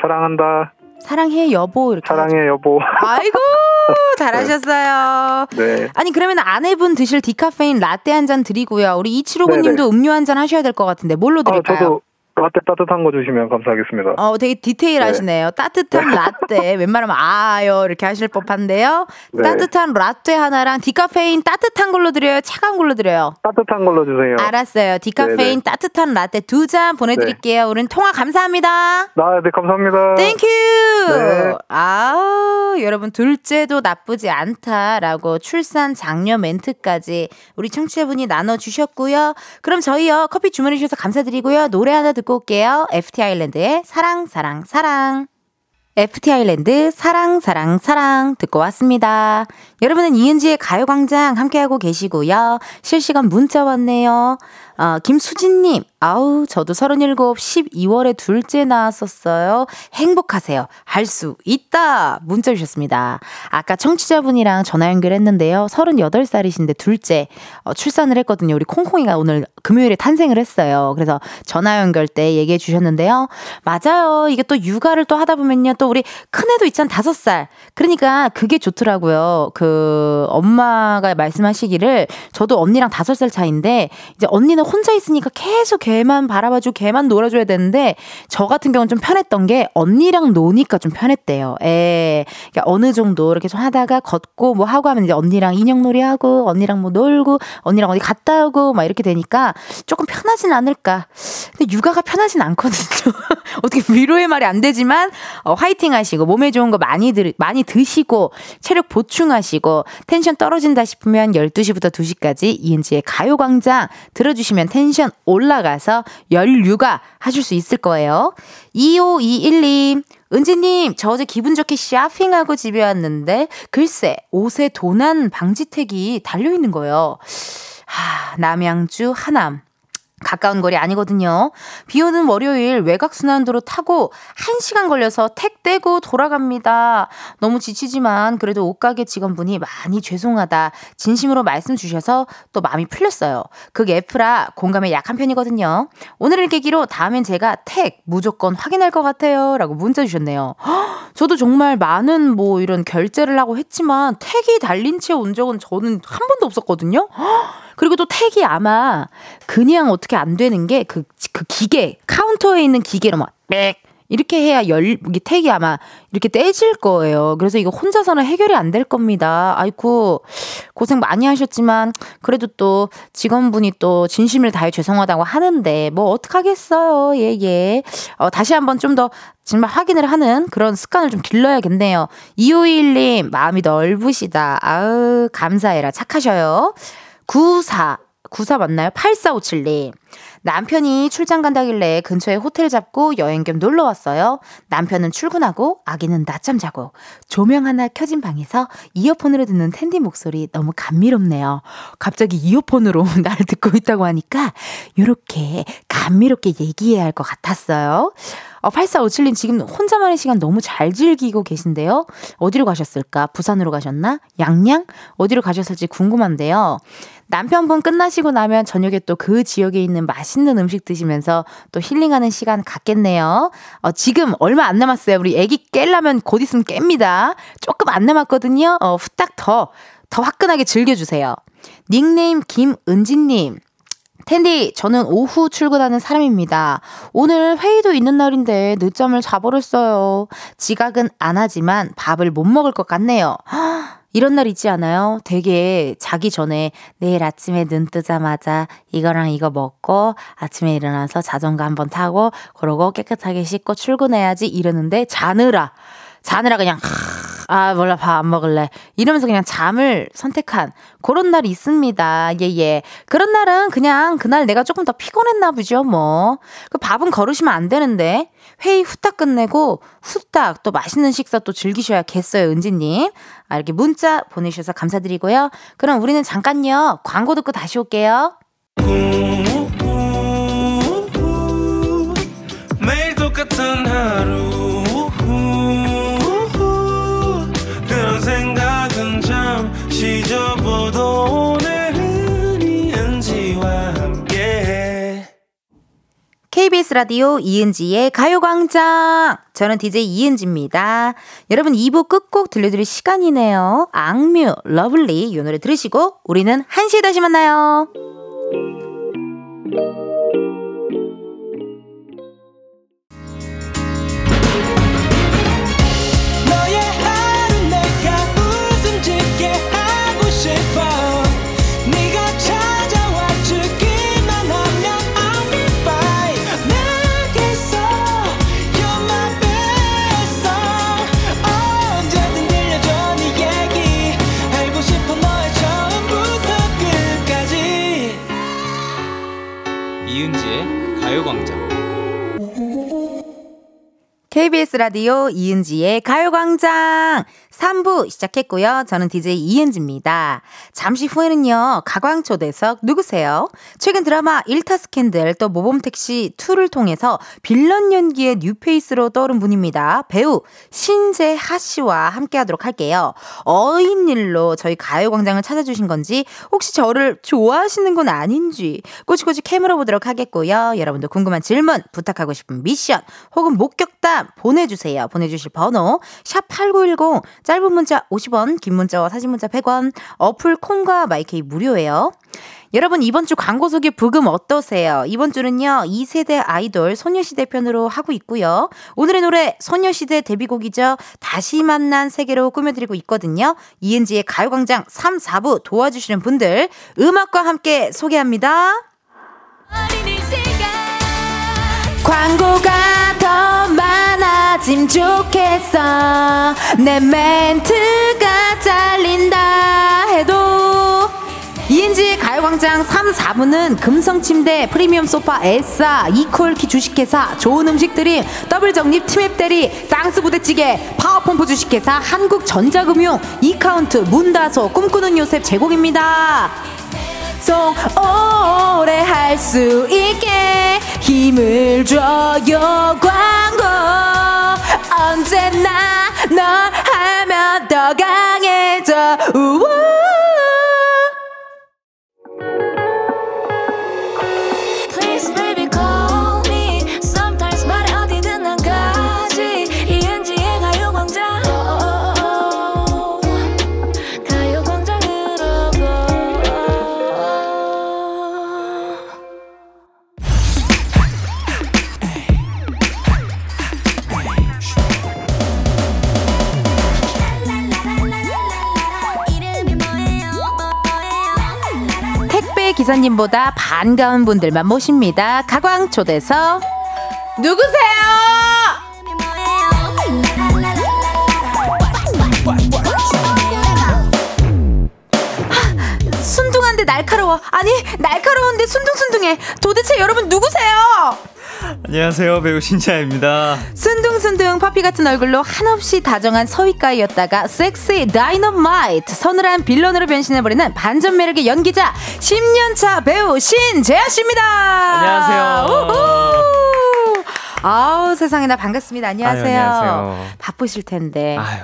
사랑한다. 사랑해 여보 이렇게 사랑해, 여보. 아이고 [LAUGHS] 잘하셨어요. 네. 아니 그러면 아내분 드실 디카페인 라떼 한 잔 드리고요. 우리 이치로고님도 음료 한 잔 하셔야 될 것 같은데 뭘로 드릴까요? 아, 저도 라떼 따뜻한 거 주시면 감사하겠습니다. 어, 되게 디테일하시네요. 네. 따뜻한 라떼. [LAUGHS] 웬만하면 아요 이렇게 하실 법한데요. 네. 따뜻한 라떼 하나랑 디카페인 따뜻한 걸로 드려요. 차가운 걸로 드려요. 따뜻한 걸로 주세요. 알았어요. 디카페인 네네. 따뜻한 라떼 두 잔 보내드릴게요. 네. 우린 통화 감사합니다. 아, 네 감사합니다. Thank you. 네. 아 여러분 둘째도 나쁘지 않다라고 출산 장려 멘트까지 우리 청취자분이 나눠 주셨고요. 그럼 저희요 커피 주문해 주셔서 감사드리고요. 노래 하나 듣고 듣고 올게요. FT 아일랜드의 사랑, 사랑, 사랑. FT 아일랜드 사랑 사랑 사랑 듣고 왔습니다. 여러분은 이은지의 가요광장 함께하고 계시고요. 실시간 문자 왔네요. 어, 김수진님, 아우, 저도 37, 12월에 둘째 나왔었어요. 행복하세요. 할 수 있다. 문자 주셨습니다. 아까 청취자분이랑 전화 연결했는데요. 38살이신데 둘째, 어, 출산을 했거든요. 우리 콩콩이가 오늘 금요일에 탄생을 했어요. 그래서 전화 연결 때 얘기해 주셨는데요. 맞아요. 이게 또 육아를 또 하다 보면요. 또 우리 큰애도 있잖아. 5살. 그러니까 그게 좋더라고요. 그, 엄마가 말씀하시기를 저도 언니랑 5살 차인데 이제 언니는 혼자 있으니까 계속 걔만 바라봐주고 걔만 놀아줘야 되는데 저 같은 경우는 좀 편했던 게 언니랑 노니까 좀 편했대요. 에 그러니까 어느 정도 이렇게 좀 하다가 걷고 뭐 하고 하면 이제 언니랑 인형놀이 하고 언니랑 뭐 놀고 언니랑 어디 갔다 오고 막 이렇게 되니까 조금 편하진 않을까. 근데 육아가 편하진 않거든요. [LAUGHS] 어떻게 위로의 말이 안 되지만 어, 화이팅 하시고 몸에 좋은 거 많이 들, 많이 드시고 체력 보충하시고 텐션 떨어진다 싶으면 12시부터 2시까지 이은지의 가요 광장 들어주시면 텐션 올라가서 열 육아 하실 수 있을 거예요. 2521님, 은지님, 저 어제 기분 좋게 쇼핑하고 집에 왔는데, 글쎄, 옷에 도난 방지택이 달려있는 거예요. 하, 남양주 하남. 가까운 거리 아니거든요. 비 오는 월요일 외곽순환도로 타고 1시간 걸려서 택 떼고 돌아갑니다. 너무 지치지만 그래도 옷가게 직원분이 많이 죄송하다. 진심으로 말씀 주셔서 또 마음이 풀렸어요. 그게 F라 공감에 약한 편이거든요. 오늘을 계기로 다음엔 제가 택 무조건 확인할 것 같아요. 라고 문자 주셨네요. [GASPS] 저도 정말 많은 뭐 이런 결제를 하고 했지만 택이 달린 채 온 적은 저는 한 번도 없었거든요. 그리고 또 택이 아마 그냥 어떻게 안 되는 게 그, 그 기계, 카운터에 있는 기계로 막 빽! 이렇게 해야 열, 이게 택이 아마 이렇게 떼질 거예요. 그래서 이거 혼자서는 해결이 안 될 겁니다. 아이고, 고생 많이 하셨지만, 그래도 또 직원분이 또 진심을 다해 죄송하다고 하는데, 뭐, 어떡하겠어요. 예, 예. 어, 다시 한번 좀 더 정말 확인을 하는 그런 습관을 좀 길러야겠네요. 2521님, 마음이 넓으시다. 아우, 감사해라. 착하셔요. 94, 94 맞나요? 8457님. 남편이 출장 간다길래 근처에 호텔 잡고 여행 겸 놀러 왔어요. 남편은 출근하고 아기는 낮잠 자고 조명 하나 켜진 방에서 이어폰으로 듣는 텐디 목소리 너무 감미롭네요. 갑자기 이어폰으로 [LAUGHS] 나를 듣고 있다고 하니까 이렇게 감미롭게 얘기해야 할 것 같았어요. 어, 8457님 지금 혼자만의 시간 너무 잘 즐기고 계신데요. 어디로 가셨을까? 부산으로 가셨나? 양양? 어디로 가셨을지 궁금한데요. 남편분 끝나시고 나면 저녁에 또 그 지역에 있는 맛있는 음식 드시면서 또 힐링하는 시간 갖겠네요. 어, 지금 얼마 안 남았어요. 우리 애기 깰라면 곧 있으면 깹니다. 조금 안 남았거든요. 어, 후딱 더, 더 화끈하게 즐겨주세요. 닉네임 김은지님. 텐디, 저는 오후 출근하는 사람입니다. 오늘 회의도 있는 날인데 늦잠을 자버렸어요. 지각은 안 하지만 밥을 못 먹을 것 같네요. 이런 날 있지 않아요? 되게 자기 전에 내일 아침에 눈 뜨자마자 이거랑 이거 먹고 아침에 일어나서 자전거 한번 타고 그러고 깨끗하게 씻고 출근해야지 이러는데 자느라 자느라 그냥 아 몰라 밥 안 먹을래 이러면서 그냥 잠을 선택한 그런 날이 있습니다 예예 예. 그런 날은 그냥 그날 내가 조금 더 피곤했나 보죠 뭐 그 밥은 거르시면 안 되는데 회의 후딱 끝내고 후딱 또 맛있는 식사 또 즐기셔야겠어요 은지님. 아 이렇게 문자 보내주셔서 감사드리고요. 그럼 우리는 잠깐요. 광고 듣고 다시 올게요. 매 KBS 라디오 이은지의 가요광장. 저는 DJ 이은지입니다. 여러분 2부 끝곡 들려드릴 시간이네요. 악뮤, Love Lee 이 노래 들으시고 우리는 1시에 다시 만나요. KBS 라디오 이은지의 가요광장 3부 시작했고요. 저는 DJ 이은지입니다. 잠시 후에는요, 가광초대석 누구세요? 최근 드라마 일타 스캔들 또 모범택시 2를 통해서 빌런 연기의 뉴페이스로 떠오른 분입니다. 배우 신재하 씨와 함께 하도록 할게요. 어인 일로 저희 가요광장을 찾아주신 건지, 혹시 저를 좋아하시는 건 아닌지, 꼬치꼬치 캐물어 보도록 하겠고요. 여러분도 궁금한 질문, 부탁하고 싶은 미션, 혹은 목격담 보내주세요. 보내주실 번호, 샵8910, 짧은 문자 50원, 긴 문자와 사진 문자 100원, 어플 콩과 마이케이 무료예요. 여러분 이번 주 광고 소개 부금 어떠세요? 이번 주는요 2세대 아이돌 소녀시대 편으로 하고 있고요. 오늘의 노래 소녀시대 데뷔곡이죠. 다시 만난 세계로 꾸며드리고 있거든요. 이은지의 가요광장 3, 4부 도와주시는 분들 음악과 함께 소개합니다. 광고가 더 많아짐 좋겠어 내 멘트가 잘린다 해도 이은지의 가요광장 3, 4부는 금성침대, 프리미엄 소파, 에싸, 이퀄키 주식회사, 좋은 음식들이 더블정립 티맵대리, 땅스 부대찌개, 파워펌프 주식회사, 한국전자금융, 이카운트, 문다소, 꿈꾸는 요셉 제공입니다. 송 오래 할 수 있게 힘을 줘요 광고. 언제나 널 하면 더 강해져. 우와 기사님보다 반가운 분들만 모십니다. 가광 초대서 누구세요? 순둥한데 날카로워. 아니, 날카로운데 순둥순둥해. 도대체 여러분 누구세요? 안녕하세요 배우 신차입니다 순둥순둥 파피 같은 얼굴로 한없이 다정한 서위가이였다가 섹시 다이너마이트 서늘한 빌런으로 변신해버리는 반전 매력의 연기자 10년차 배우 신재하 씨입니다. 안녕하세요. 우후. 아우 세상에나 반갑습니다. 안녕하세요. 아유, 안녕하세요. 바쁘실 텐데. 아유.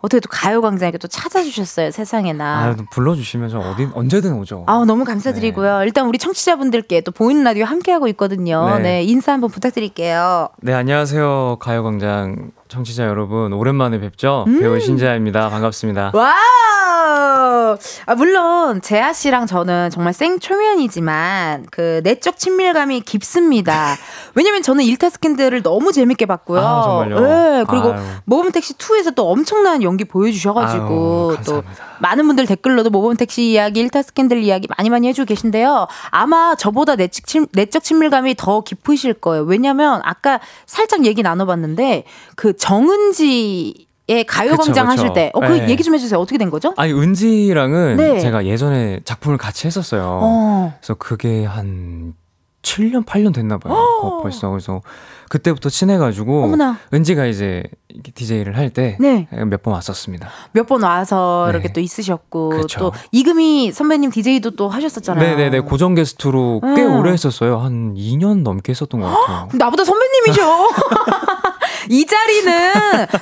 어떻게 또 가요광장에 또 찾아주셨어요, 세상에나. 아, 불러주시면 저 어디, 언제든 오죠. 아 너무 감사드리고요. 네. 일단 우리 청취자분들께 또 보이는 라디오 함께하고 있거든요. 네. 네, 인사 한번 부탁드릴게요. 네, 안녕하세요. 가요광장 청취자 여러분. 오랜만에 뵙죠? 음. 배우 신자입니다. 반갑습니다. 와 아, 물론 재하 씨랑 저는 정말 생초면이지만 그 내적 친밀감이 깊습니다. [LAUGHS] 왜냐면 저는 일타 스캔들을 너무 재밌게 봤고요. 아, 정말요? 네, 그리고 모범 택시 2에서 또 엄청난 연기 보여주셔 가지고 아유, 또 많은 분들 댓글로도 모범 택시 이야기, 일타 스캔들 이야기 많이 많이 해주고 계신데요. 아마 저보다 내적, 친, 내적 친밀감이 더 깊으실 거예요. 왜냐면 아까 살짝 얘기 나눠봤는데 그 정은지 예, 가요광장 하실 때. 어, 그 네. 얘기 좀 해주세요. 어떻게 된 거죠? 아니, 은지랑은 네. 제가 예전에 작품을 같이 했었어요. 어. 그래서 그게 한 7년, 8년 됐나 봐요. 어. 벌써. 그래서 그때부터 친해가지고. 어머나. 은지가 이제 DJ를 할 때. 네. 몇번 왔었습니다. 몇 번 와서 네. 이렇게 또 있으셨고. 그쵸. 또 이금희 선배님 DJ도 또 하셨었잖아요. 네네네. 고정 게스트로 꽤 음. 오래 했었어요. 한 2년 넘게 했었던 것 같아요. 나보다 선배님이죠. [LAUGHS] 이 자리는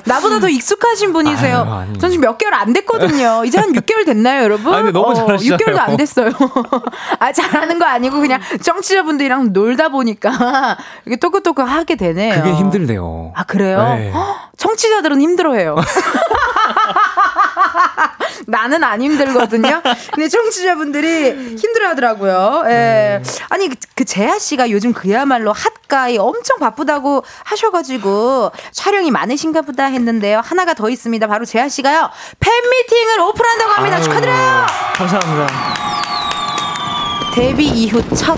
나보다 더 익숙하신 분이세요. 아유, 전 지금 몇 개월 안 됐거든요. 이제 한 6개월 됐나요, 여러분? 아니, 너무 잘하시잖아요. 6개월도 안 됐어요. [LAUGHS] 아, 잘하는 거 아니고 그냥 청취자분들이랑 놀다 보니까 이게 또긋또긋 하게 되네요. 그게 힘들대요. 아, 그래요? 네. 청취자들은 힘들어해요. [LAUGHS] [LAUGHS] 나는 안 힘들거든요. 근데 청취자분들이 힘들어 하더라고요. 예. 음. 아니 그 재하 씨가 요즘 그야말로 핫가이 엄청 바쁘다고 하셔가지고 촬영이 많으신가 보다 했는데요. 하나가 더 있습니다. 바로 재하 씨가요 팬미팅을 오픈한다고 합니다. 아유, 축하드려요. 감사합니다. 데뷔 이후 첫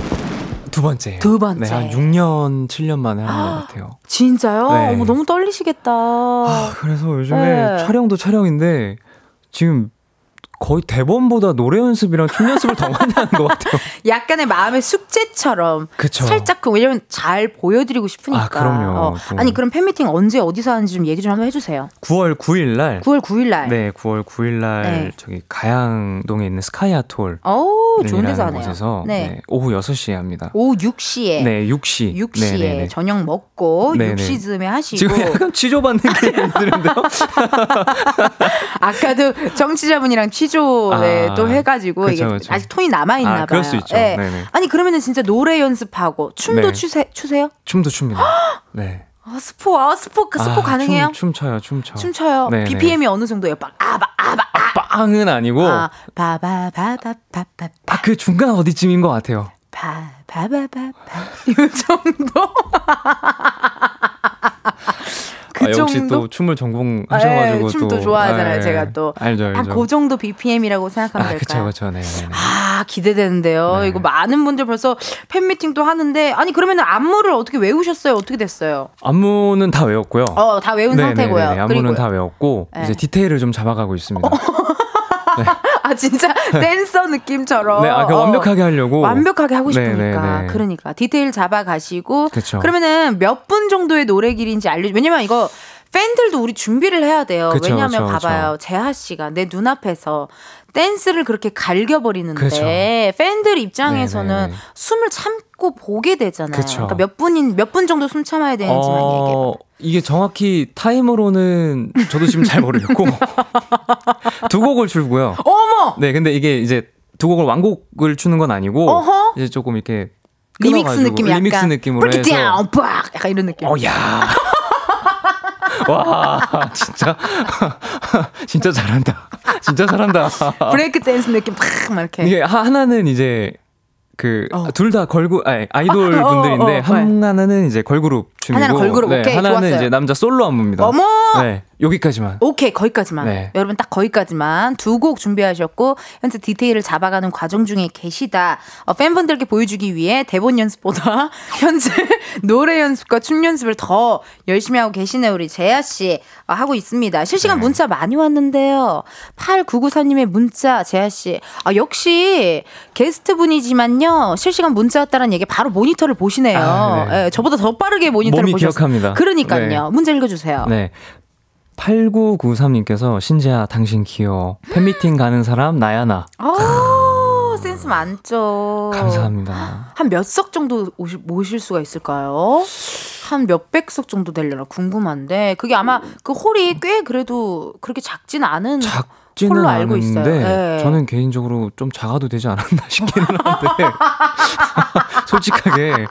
두 번째. 두 번째. 네, 한 6년, 7년 만에 하는 것 같아요. 진짜요? 네. 어머, 너무 떨리시겠다. 아, 그래서 요즘에 네. 촬영도 촬영인데 지금 거의 대본보다 노래 연습이랑 춤 연습을 더 많이 하는 것 같아요. [LAUGHS] 약간의 마음의 숙제처럼 그쵸. 살짝 그 왜냐면 잘 보여드리고 싶으니까. 아 그럼요. 어. 아니 그럼 팬미팅 언제 어디서 하는지 좀 얘기 좀 한번 해주세요. 9월 9일 날. 9월 9일 날. 네, 9월 9일 날 네. 저기 가양동에 있는 스카이 아톨. 오, 좋은 데서 하네요. 곳에서 네. 네. 오후 6시에 합니다. 오후 6시에. 네, 6시. 6시에 네네네. 저녁 먹고 네네. 6시쯤에 하시고. 지금 약간 취조받는 게 드는데요. [LAUGHS] 아까도 정치자분이랑 취조 아, 네, 또 해가지고 그쵸, 이게 그쵸. 아직 톤이 남아 있나 아, 봐요. 그럴 수 있죠. 네. 아니 그러면은 진짜 노래 연습하고 춤도 네. 추세, 추세요? 춤도 춥니다. [GASPS] 네. 아, 스포, 아, 스포, 스포 아, 가능해요? 춤, 춤 춰요, 춤 춰. 춤 춰요. 네네. BPM이 어느 정도예요? 빡, 아, 바, 아, 바, 아. 아, 빵은 아니고. 아, 바 바 바 바 바 바. 아, 그 중간 어디쯤인 것 같아요. 바, 바 바 바 바. [LAUGHS] 이 정도? [LAUGHS] 그 아, 역시 정도? 또 춤을 전공하셔가지고 네, 춤도 좋아하잖아요. 네. 제가 또 알죠, 알죠. 한그 정도 BPM이라고 생각하면 아, 될까요? 그렇죠, 네, 네, 아 기대되는데요. 네. 이거 많은 분들 벌써 팬 미팅도 하는데 아니 그러면 안무를 어떻게 외우셨어요? 어떻게 됐어요? 안무는 다 외웠고요. 어, 다 외운 상태고요. 안무는 그리고요. 다 외웠고 이제 디테일을 좀 잡아가고 있습니다. 어. 네. 아 진짜 [LAUGHS] 댄서 느낌처럼. 네, 아, 그 완벽하게 하려고. 완벽하게 하고 싶으니까. 네네네. 그러니까 디테일 잡아가시고. 그쵸. 그러면은 몇 분 정도의 노래 길인지 알려. 왜냐면 이거 팬들도 우리 준비를 해야 돼요. 그쵸, 왜냐하면 그쵸, 봐봐요. 재하 씨가 내 눈앞에서 댄스를 그렇게 갈겨버리는데 그쵸. 팬들 입장에서는 네네네. 숨을 참고 보게 되잖아요. 그러니까 몇 분인 몇 분 정도 숨 참아야 되는지만 어... 얘기해. 이게 정확히 타임으로는 저도 지금 잘 모르겠고 [LAUGHS] 두 곡을 추고요. 어머. 네, 근데 이게 이제 두 곡을 완곡을 추는 건 아니고 어허? 이제 조금 이렇게 리믹스 느낌 약간 리믹스 느낌으로 해서 down, 약간 이런 느낌. 어, 야. 와, 진짜, [LAUGHS] 진짜 잘한다. 진짜 잘한다. 브레이크 댄스 느낌 팍 막 이렇게. 이게 하나는 이제 그둘 다 걸그 아니, 아이돌 아, 분들인데 어, 어, 하나는 이제 걸그룹 춤이고 하나는 걸그룹 네, 오케이, 하나는 좋았어요. 이제 남자 솔로 안무입니다. 어머. 네. 여기까지만. 오케이, 거기까지만. 네. 여러분 딱 거기까지만 두 곡 준비하셨고 현재 디테일을 잡아가는 과정 중에 계시다. 어, 팬분들께 보여주기 위해 대본 연습보다 [LAUGHS] 현재 노래 연습과 춤 연습을 더 열심히 하고 계시네 우리 재아 씨 어, 하고 있습니다. 실시간 네. 문자 많이 왔는데요. 8994님의 문자 재아 씨. 아, 역시 게스트 분이지만요. 실시간 문자 왔다는 얘기 바로 모니터를 보시네요. 아, 네. 네, 저보다 더 빠르게 모니터를 보셨어요. 기억합니다. 그러니까요. 네. 문제 읽어주세요. 네. 8993님께서 신재야 당신 귀여워. 팬미팅 가는 사람 나야 나. 아, 센스 많죠. 감사합니다. 한 몇 석 정도 오실, 모실 수가 있을까요? 한 몇백 석 정도 되려나 궁금한데 그게 아마 그 홀이 꽤 그래도 그렇게 작진 않은 작 작지는 않은데 네. 저는 개인적으로 좀 작아도 되지 않았나 싶기는 한데 [LAUGHS] 솔직하게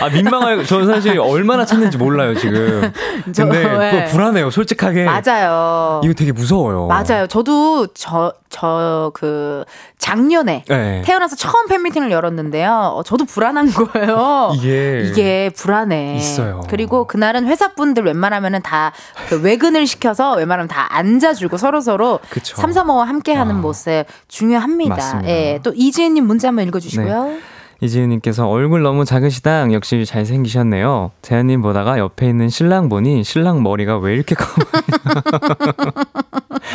아 민망해요. 저는 사실 얼마나 찾는지 몰라요 지금. [LAUGHS] 근데 네. 불안해요. 솔직하게 맞아요. 이거 되게 무서워요. 맞아요. 저도 저 저 그 작년에 네. 태어나서 처음 팬미팅을 열었는데요. 어, 저도 불안한 거예요. 이게 이게 불안해. 있어요. 그리고 그날은 회사 분들 웬만하면은 다 그 외근을 시켜서 웬만하면 다 앉아주고 서로 서로 삼삼오오 함께하는 아. 모습 중요합니다. 맞습니다. 예, 또 이지은님 문제 한번 읽어주시고요. 네. 이지은님께서 얼굴 너무 작으시당 역시 잘생기셨네요. 재현님 보다가 옆에 있는 신랑 보니 신랑 머리가 왜 이렇게 커? [LAUGHS]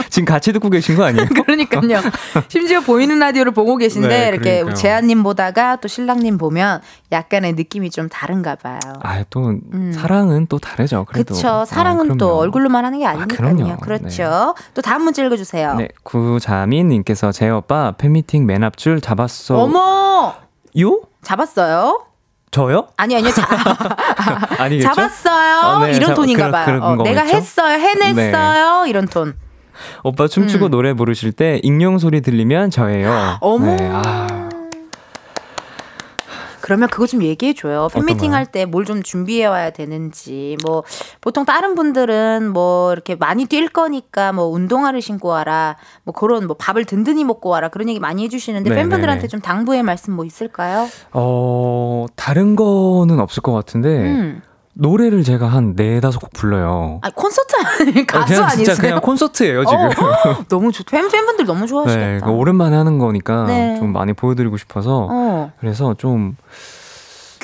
지금 같이 듣고 계신 거 아니에요? [LAUGHS] 그러니까요. 심지어 보이는 라디오를 보고 계신데 네, 이렇게 재한님 보다가 또 신랑님 보면 약간의 느낌이 좀 다른가 봐요. 아또 음. 사랑은 또 다르죠. 그렇죠. 아, 사랑은 아, 또 얼굴로만 하는 게 아니니까요. 아, 그렇죠. 네. 또 다음 문제 읽어주세요. 네, 구자민님께서 제 오빠 팬미팅 맨 앞줄 잡았어. 어머. 요? 잡았어요? 저요? 아니 아니요. 자, [LAUGHS] 아니겠죠? 잡았어요. 어, 네, 이런 자, 톤인가 봐요. 어, 내가 했어요. 해냈어요. 네. 이런 톤. 오빠 춤추고 음. 노래 부르실 때 익명 소리 들리면 저예요. 어머. 네, 아. 그러면 그거 좀 얘기해 줘요. 팬미팅 할 때 뭘 좀 준비해 와야 되는지. 뭐 보통 다른 분들은 뭐 이렇게 많이 뛸 거니까 뭐 운동화를 신고 와라. 뭐 그런 뭐 밥을 든든히 먹고 와라. 그런 얘기 많이 해 주시는데 네, 팬분들한테 네, 네. 좀 당부의 말씀 뭐 있을까요? 어, 다른 거는 없을 것 같은데 음. 노래를 제가 한 네다섯 곡 불러요. 아 콘서트 아니 가수 그냥 아니세요? 진짜 그냥 콘서트예요 지금. 어, [LAUGHS] 너무 좋. 팬 팬분들 너무 좋아하시겠다. 네, 그러니까 오랜만에 하는 거니까 네. 좀 많이 보여드리고 싶어서 어. 그래서 좀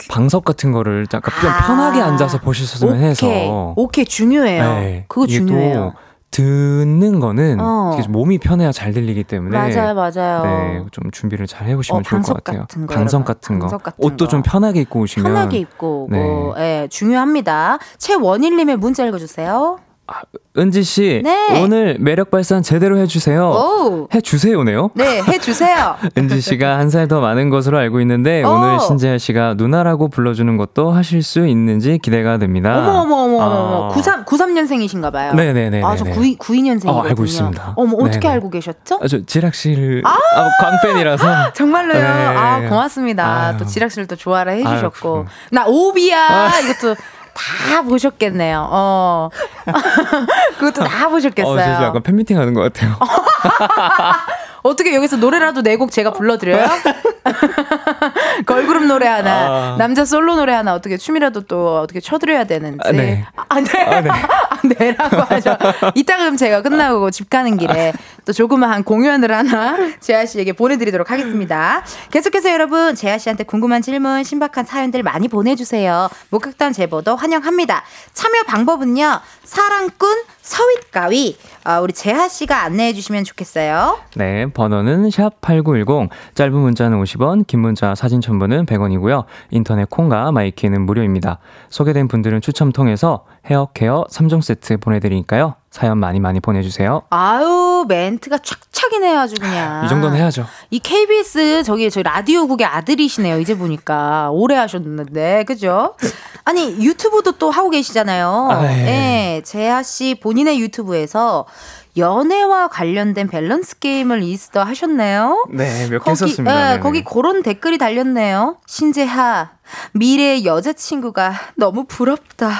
방석 같은 거를 약간 아, 편하게 앉아서 보셨으면 오케이. 해서. 오케이 중요해요. 네, 그거 중요해요. 듣는 거는 어. 몸이 편해야 잘 들리기 때문에 맞아요, 맞아요. 네, 좀 준비를 잘 해보시면 어, 좋을 것 같아요. 같은 거, 방석 같은 거, 같은 옷도 거. 좀 편하게 입고 오시면 편하게 입고, 네, 뭐, 네 중요합니다. 최원일님의 문자 읽어주세요. 아, 은지 씨, 네. 오늘 매력 발산 제대로 해주세요. 오. 해주세요네요. 네, 해주세요. [LAUGHS] 은지 씨가 한 살 더 많은 것으로 알고 있는데 오. 오늘 신재하 씨가 누나라고 불러주는 것도 하실 수 있는지 기대가 됩니다. 어머 어머 어머 어머. 아. 93 93년생이신가 봐요. 네네네. 아저 92 92년생이거든요. 어, 알고 있습니다. 어머 어떻게 네네. 알고 계셨죠? 아, 저 지락 씨를 아, 아 광팬이라서. 정말로요. 네. 아 고맙습니다. 아유. 또 지락 씨를 또 좋아라 해주셨고 아유, 나 오비야 아. 이것도. 다 보셨겠네요. 어. [LAUGHS] 그것도 다 보셨겠어요. 어, 저 약간 팬미팅 하는 것 같아요. [LAUGHS] 어떻게 여기서 노래라도 네 곡 제가 불러드려요? [LAUGHS] [LAUGHS] 걸그룹 노래 하나, 아... 남자 솔로 노래 하나 어떻게 춤이라도 또 어떻게 쳐드려야 되는지. 아, 네. 아, 네. 아, 네. [LAUGHS] 아, 네라고 하죠. 이따 그럼 제가 끝나고 집 가는 길에 또 조그마한 공연을 하나 재하 씨에게 보내드리도록 하겠습니다. 계속해서 여러분 재하 씨한테 궁금한 질문, 신박한 사연들 많이 보내주세요. 목격담 제보도 환영합니다. 참여 방법은요. 사랑꾼 sweet guy 어, 우리 재하 씨가 안내해 주시면 좋겠어요. 네, 번호는 샵 #8910 짧은 문자는 50원, 긴 문자 사진 첨부는 100원이고요. 인터넷 콩과 my K는 무료입니다. 소개된 분들은 추첨 통해서 헤어 케어 3종 세트 보내드리니까요. 사연 많이 많이 보내주세요. 아유 멘트가 촥촥이네요 아주 그냥. 이 정도는 해야죠. 이 KBS 저기 저희 라디오국의 아들이시네요 이제 보니까 오래 하셨는데 그죠? 아니 유튜브도 또 하고 계시잖아요. 아, 예. 네, 재하 씨 본인의 유튜브에서 연애와 관련된 밸런스 게임을 리스트 하셨네요. 네, 몇개 했었습니다. 네, 거기 그런 댓글이 달렸네요. 신재하, 미래의 여자친구가 너무 부럽다.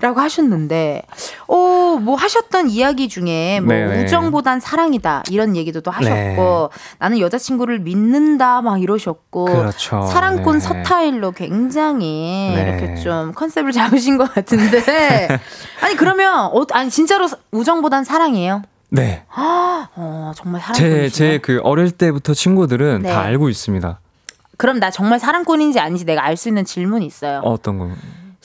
라고 하셨는데, 어, 뭐 하셨던 이야기 중에 뭐 네네. 우정보단 사랑이다 이런 얘기도 또 하셨고, 네. 나는 여자친구를 믿는다 막 이러셨고, 그렇죠. 사랑꾼 네. 서타일로 굉장히 네. 이렇게 좀 컨셉을 잡으신 것 같은데, [LAUGHS] 아니 그러면 어, 아니 진짜로 우정보단 사랑이에요? 네. 어, 정말 사랑꾼 제제 그 어릴 때부터 친구들은 다 네. 알고 있습니다. 그럼 나 정말 사랑꾼인지 아닌지 내가 알 수 있는 질문이 있어요. 어떤 거?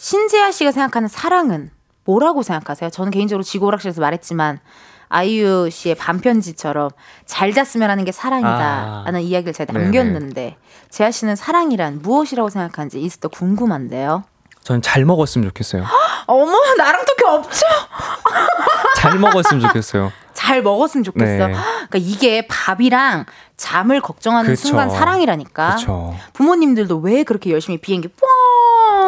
신재하 씨가 생각하는 사랑은 뭐라고 생각하세요? 저는 개인적으로 지구오락실에서 말했지만 아이유 씨의 반편지처럼 잘 잤으면 하는 게 사랑이다 라는 아. 이야기를 제가 남겼는데 네네. 재하 씨는 사랑이란 무엇이라고 생각하는지 이스도 궁금한데요. 저는 잘 먹었으면 좋겠어요. [GASPS] 어머 나랑 또 겹쳐. [LAUGHS] 잘 먹었으면 좋겠어요. 잘 먹었으면 좋겠어. 네. 그러니까 이게 밥이랑 잠을 걱정하는 그쵸. 순간 사랑이라니까. 그쵸. 부모님들도 왜 그렇게 열심히 비행기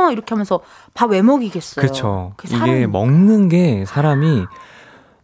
뽀 이렇게 하면서 밥 왜 먹이겠어요. 그렇죠. 이게 먹는 게 사람이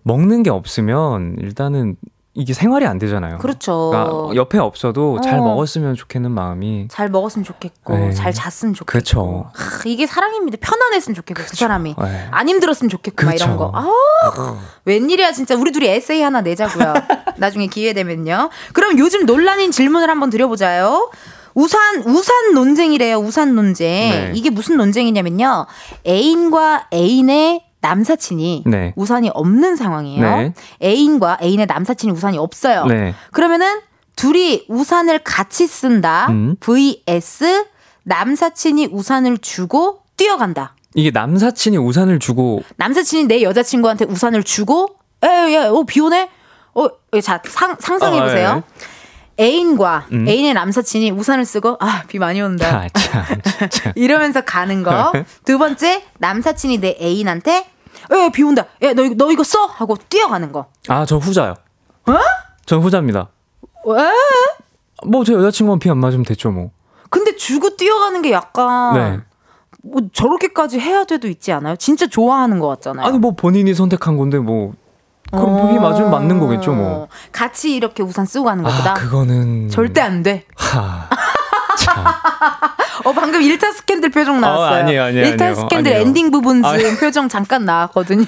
먹는 게 없으면 일단은 이게 생활이 안 되잖아요. 그렇죠. 그러니까 옆에 없어도 어. 잘 먹었으면 좋겠는 마음이 잘 먹었으면 좋겠고 네. 잘 잤으면 좋겠고. 그렇죠. 하, 이게 사랑입니다. 편안했으면 좋겠고 그 그렇죠. 그 사람이 네. 안 힘들었으면 좋겠고 그렇죠. 막 이런 거. 아 웬일이야 진짜 우리 둘이 에세이 하나 내자고요. [LAUGHS] 나중에 기회 되면요. 그럼 요즘 논란인 질문을 한번 드려보자요. 우산 우산 논쟁이래요. 우산 논쟁. 네. 이게 무슨 논쟁이냐면요. 애인과 애인의 남사친이 네. 우산이 없는 상황이에요. 네. 애인과 애인의 남사친이 우산이 없어요. 네. 그러면은 둘이 우산을 같이 쓴다. 음. vs 남사친이 우산을 주고 뛰어간다. 이게 남사친이 우산을 주고 남사친이 내 여자친구한테 우산을 주고 에야 어 비 오네. 어, 자 상, 상상해 보세요. 어, 예. 애인과 음. 애인의 남사친이 우산을 쓰고 아 비 많이 온다. 아, 참, [LAUGHS] 이러면서 가는 거. [LAUGHS] 두 번째 남사친이 내 애인한테 에비 온다. 야너 이거 너 이거 써 하고 뛰어가는 거. 아저 후자요. 어? 전 후자입니다. 왜? 뭐제 여자친구만 비안 맞으면 됐죠 뭐. 근데 주고 뛰어가는 게 약간 네. 뭐 저렇게까지 해야 돼도 있지 않아요? 진짜 좋아하는 것 같잖아요. 아니 뭐 본인이 선택한 건데 뭐 그럼 어... 맞으면 맞는 거겠죠 뭐. 같이 이렇게 우산 쓰고 가는 것보다. 아, 그거는 절대 안 돼. 하. [LAUGHS] 어 방금 일타 스캔들 표정 어, 나왔어요. 어, 아니에요, 아니에요. 일타 아니에요, 스캔들 아니에요. 엔딩 부분 아, [LAUGHS] 표정 잠깐 나왔거든요.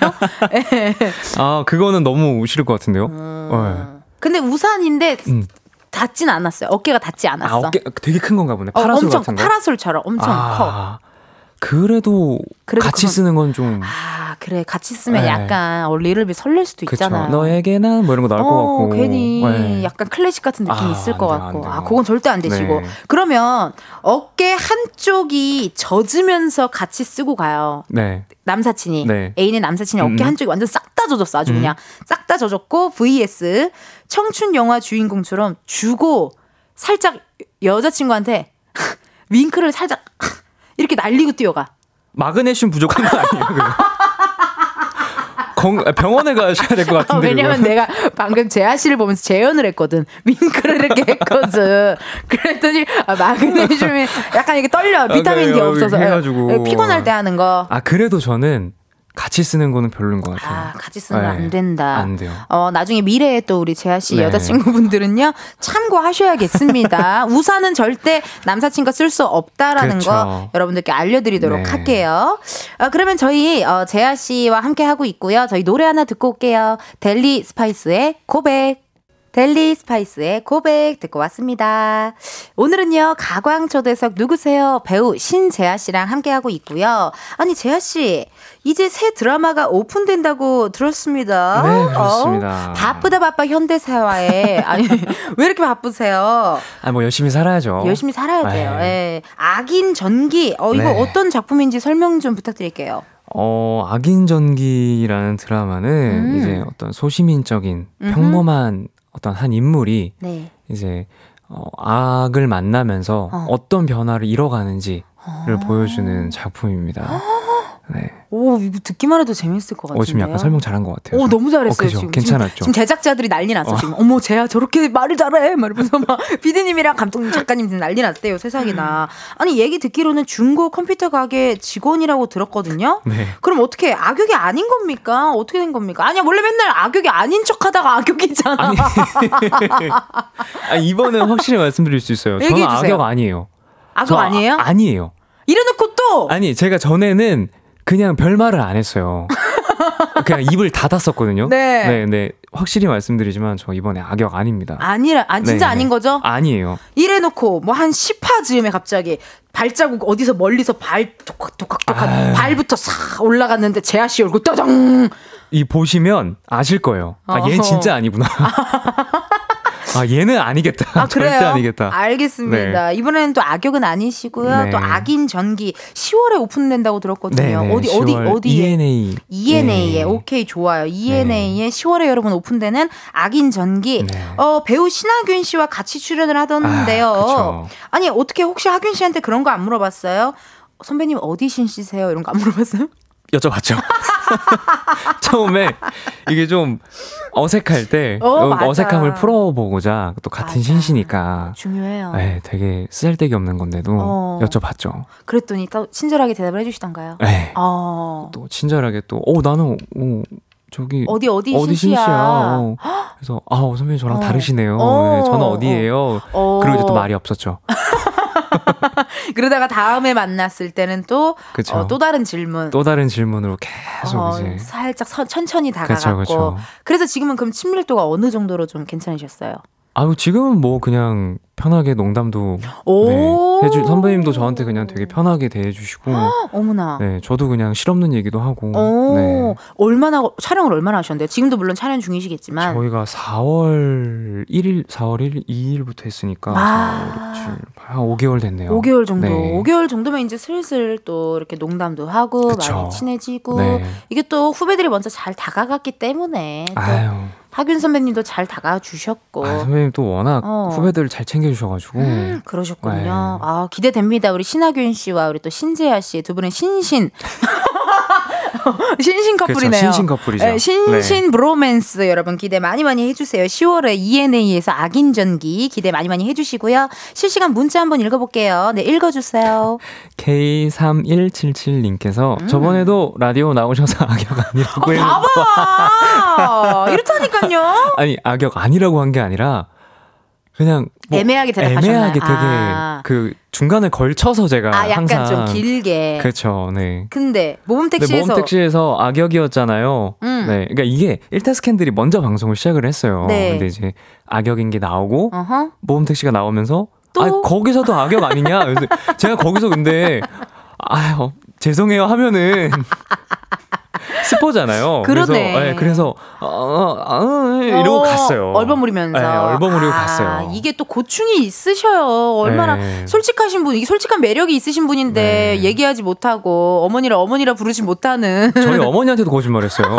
네. [LAUGHS] 아 그거는 너무 싫을 것 같은데요. 음... 네. 근데 우산인데 음. 닿진 않았어요. 어깨가 닿지 않았어. 아, 어깨 되게 큰 건가 보네. 파라솔 어, 엄청 같은 거. 파라솔처럼 엄청 아, 커. 그래도, 그래도 같이 그건, 쓰는 건 좀. 아, 그래. 같이 쓰면 네. 약간 어, 리를비 설렐 수도 그쵸. 있잖아요. 너에게는 뭐 이런 거 나올 어, 것 같고. 괜히 네. 약간 클래식 같은 느낌이 아, 있을 것 같고. 아, 그건 절대 안 되시고. 네. 그러면 어깨 한쪽이 젖으면서 같이 쓰고 가요. 네. 남사친이. 네. 애인의 남사친이 음. 어깨 한쪽이 완전 싹 다 젖었어. 아주 음. 그냥 싹 다 젖었고, vs 청춘 영화 주인공처럼 주고 살짝 여자친구한테 [LAUGHS] 윙크를 살짝 이렇게 날리고 뛰어가. 마그네슘 부족한 거 아니에요? [LAUGHS] 건, 병원에 가셔야 될 것 같은데. 왜냐면 그거. 내가 방금 재하 씨를 보면서 재연을 했거든. 윙크를 이렇게 했거든. [LAUGHS] 그랬더니 아, 마그네슘이 약간 이게 떨려. 비타민 아, D 없어서. 해가지고. 피곤할 때 하는 거. 아, 그래도 저는 같이 쓰는 거는 별로인 것 같아요. 아, 같이 쓰는 네. 안 된다. 안 돼요. 어, 나중에 미래에 또 우리 재하 씨 네. 여자친구분들은요, 참고하셔야겠습니다. [LAUGHS] 우산은 절대 남사친과 쓸 수 없다라는 그렇죠. 거 여러분들께 알려드리도록 네. 할게요. 어, 그러면 저희, 어, 재하 씨와 함께 하고 있고요. 저희 노래 하나 듣고 올게요. 델리 스파이스의 고백. 델리 스파이스의 고백 듣고 왔습니다. 오늘은요, 가광초대석 누구세요? 배우 신재하 씨랑 함께하고 있고요. 아니, 재하 씨, 이제 새 드라마가 오픈된다고 들었습니다. 네, 그렇습니다. 어, 바쁘다 바빠 현대사회에. [LAUGHS] 아니, 왜 이렇게 바쁘세요? 아, 뭐 열심히 살아야죠. 열심히 살아야 돼요. 네. 예. 악인 전기. 어, 이거 네. 어떤 작품인지 설명 좀 부탁드릴게요. 어, 악인 전기라는 드라마는 음. 이제 어떤 소시민적인 평범한 어떤 한 인물이 네. 이제 어, 악을 만나면서 어. 떤 변화를 이뤄가는지를 어. 보여주는 작품입니다. 네. 오, 이거 듣기만 해도 재밌을 것 같아요. 어, 지금 약간 설명 잘한 것 같아요. 오, 너무 잘했어요. 어, 지금. 괜찮았죠. 지금, 제작자들이 난리 났어. 어. 지금. 어머, 쟤야 저렇게 말을 잘해. 막 이러면서 막 [LAUGHS] 피디님이랑 감독님, 작가님 지금 난리 났대요. 세상이나. 아니, 얘기 듣기로는 중고 컴퓨터 가게 직원이라고 들었거든요. 네. 그럼 어떻게 악역이 아닌 겁니까? 어떻게 된 겁니까? 아니야, 원래 맨날 악역이 아닌 척 하다가 악역이잖아. 아니, [LAUGHS] 아니 이번엔 확실히 말씀드릴 수 있어요. 저는 악역 아니에요. 악역 아니에요? 아, 아니에요. 이래놓고 또 아니 제가 전에는 그냥 별말을 안 했어요. 그냥 입을 닫았었거든요. 네. 네, 네. 확실히 말씀드리지만 저 이번에 악역 아닙니다. 아니라, 아, 진짜 네, 아닌 거죠? 아니에요. 이래 놓고 뭐 한 10화 즈음에 갑자기 발자국 어디서 멀리서 발 독학독학독학 발부터 싹 올라갔는데 재하 씨 얼굴 떠정. 이 보시면 아실 거예요. 아, 얘 진짜 아니구나. [LAUGHS] 아 얘는 아니겠다. 아, [LAUGHS] 절대 아니겠다. 알겠습니다. 네. 이번에는 또 악역은 아니시고요. 네. 또 악인 전기 10월에 오픈된다고 들었거든요. 네, 네. 어디 어디 어디 ENA ENA에 네. 오케이 좋아요. ENA에 10월에 여러분 오픈되는 악인 전기. 네. 어 배우 신하균 씨와 같이 출연을 하던데요. 아, 니 어떻게 혹시 하균 씨한테 그런 거 안 물어봤어요? 선배님 어디 신 씨세요? 이런 거 안 물어봤어요? 여쭤봤죠. [LAUGHS] 처음에 이게 좀 어색할 때 어, 색함을 풀어보고자 또 같은 맞아. 신시니까 중요해요. 네, 되게 쓸데기 없는 건데도 어. 여쭤봤죠. 그랬더니 또 친절하게 대답을 해주시던가요? 네. 어. 또 친절하게 또, 어 나는 어, 저기 어디 어디, 어디 신시야. 어. 그래서 아 선배님 저랑 어. 다르시네요. 어. 네, 저는 어디예요? 어. 그리고 이제 또 말이 없었죠. [LAUGHS] 그러다가 다음에 만났을 때는 또, 어, 또 다른 질문. 또 다른 질문으로 계속 어, 이제. 살짝 서, 천천히 다가갔고. 그래서 지금은 그럼 친밀도가 어느 정도로 좀 괜찮으셨어요? 아유 지금은 뭐 그냥 편하게 농담도 네, 해주 선배님도 저한테 그냥 되게 편하게 대해주시고 어머나 네 저도 그냥 실없는 얘기도 하고 네. 얼마나 촬영을 얼마나 하셨는데요? 지금도 물론 촬영 중이시겠지만 저희가 4월 1일 4월 1일 2일부터 했으니까 아. 4월 6, 7, 한 5개월 됐네요. 5개월 정도. 네. 5개월 정도면 이제 슬슬 또 이렇게 농담도 하고 그쵸. 많이 친해지고 네. 이게 또 후배들이 먼저 잘 다가갔기 때문에 또 아유. 하균 선배님도 잘 다가주셨고. 아, 선배님 또 워낙 어. 후배들 잘 챙겨주셔가지고. 음, 그러셨군요. 네. 아, 기대됩니다. 우리 신하균 씨와 우리 또 신재하 씨 두 분의 신신. [LAUGHS] [LAUGHS] 신신 그렇죠. 커플이네요. 그렇죠, 신신 커플이죠. 네, 신신 네. 브로맨스 여러분 기대 많이 많이 해주세요. 10월에 ENA에서 악인전기 기대 많이 많이 해주시고요. 실시간 문자 한번 읽어볼게요. 네, 읽어주세요. K3177님께서 음. 저번에도 라디오 나오셔서 [LAUGHS] 악역 아니라고 어. 봐봐! [LAUGHS] 이렇다니까요? 아니, 악역 아니라고 한 게 아니라 그냥 뭐 애매하게 대답하셨나요? 애매하게 되게 아. 그 중간에 걸쳐서 제가 아, 약간 항상 좀 길게. 그렇죠. 네. 근데 모범 택시에서 모범 택시에서 악역이었잖아요. 음. 네. 그러니까 이게 1타 스캔들이 먼저 방송을 시작을 했어요. 네. 근데 이제 악역인 게 나오고 어허. 모범 택시가 나오면서 또? 아, 거기서도 악역 아니냐? 그래서 제가 거기서 근데 아유, 죄송해요 하면은 [LAUGHS] 스포잖아요. [LAUGHS] 그러네. 그래서, 네, 그래서 어, 어, 어, 이러고 어, 갔어요. 얼버무리면서. 네, 얼버무리고 아, 갔어요. 이게 또 고충이 있으셔요. 얼마나 네. 솔직하신 분, 이게 솔직한 매력이 있으신 분인데 네. 얘기하지 못하고 어머니라 어머니라 부르지 못하는. [LAUGHS] 저희 [LAUGHS] 어머니한테도 거짓말했어요.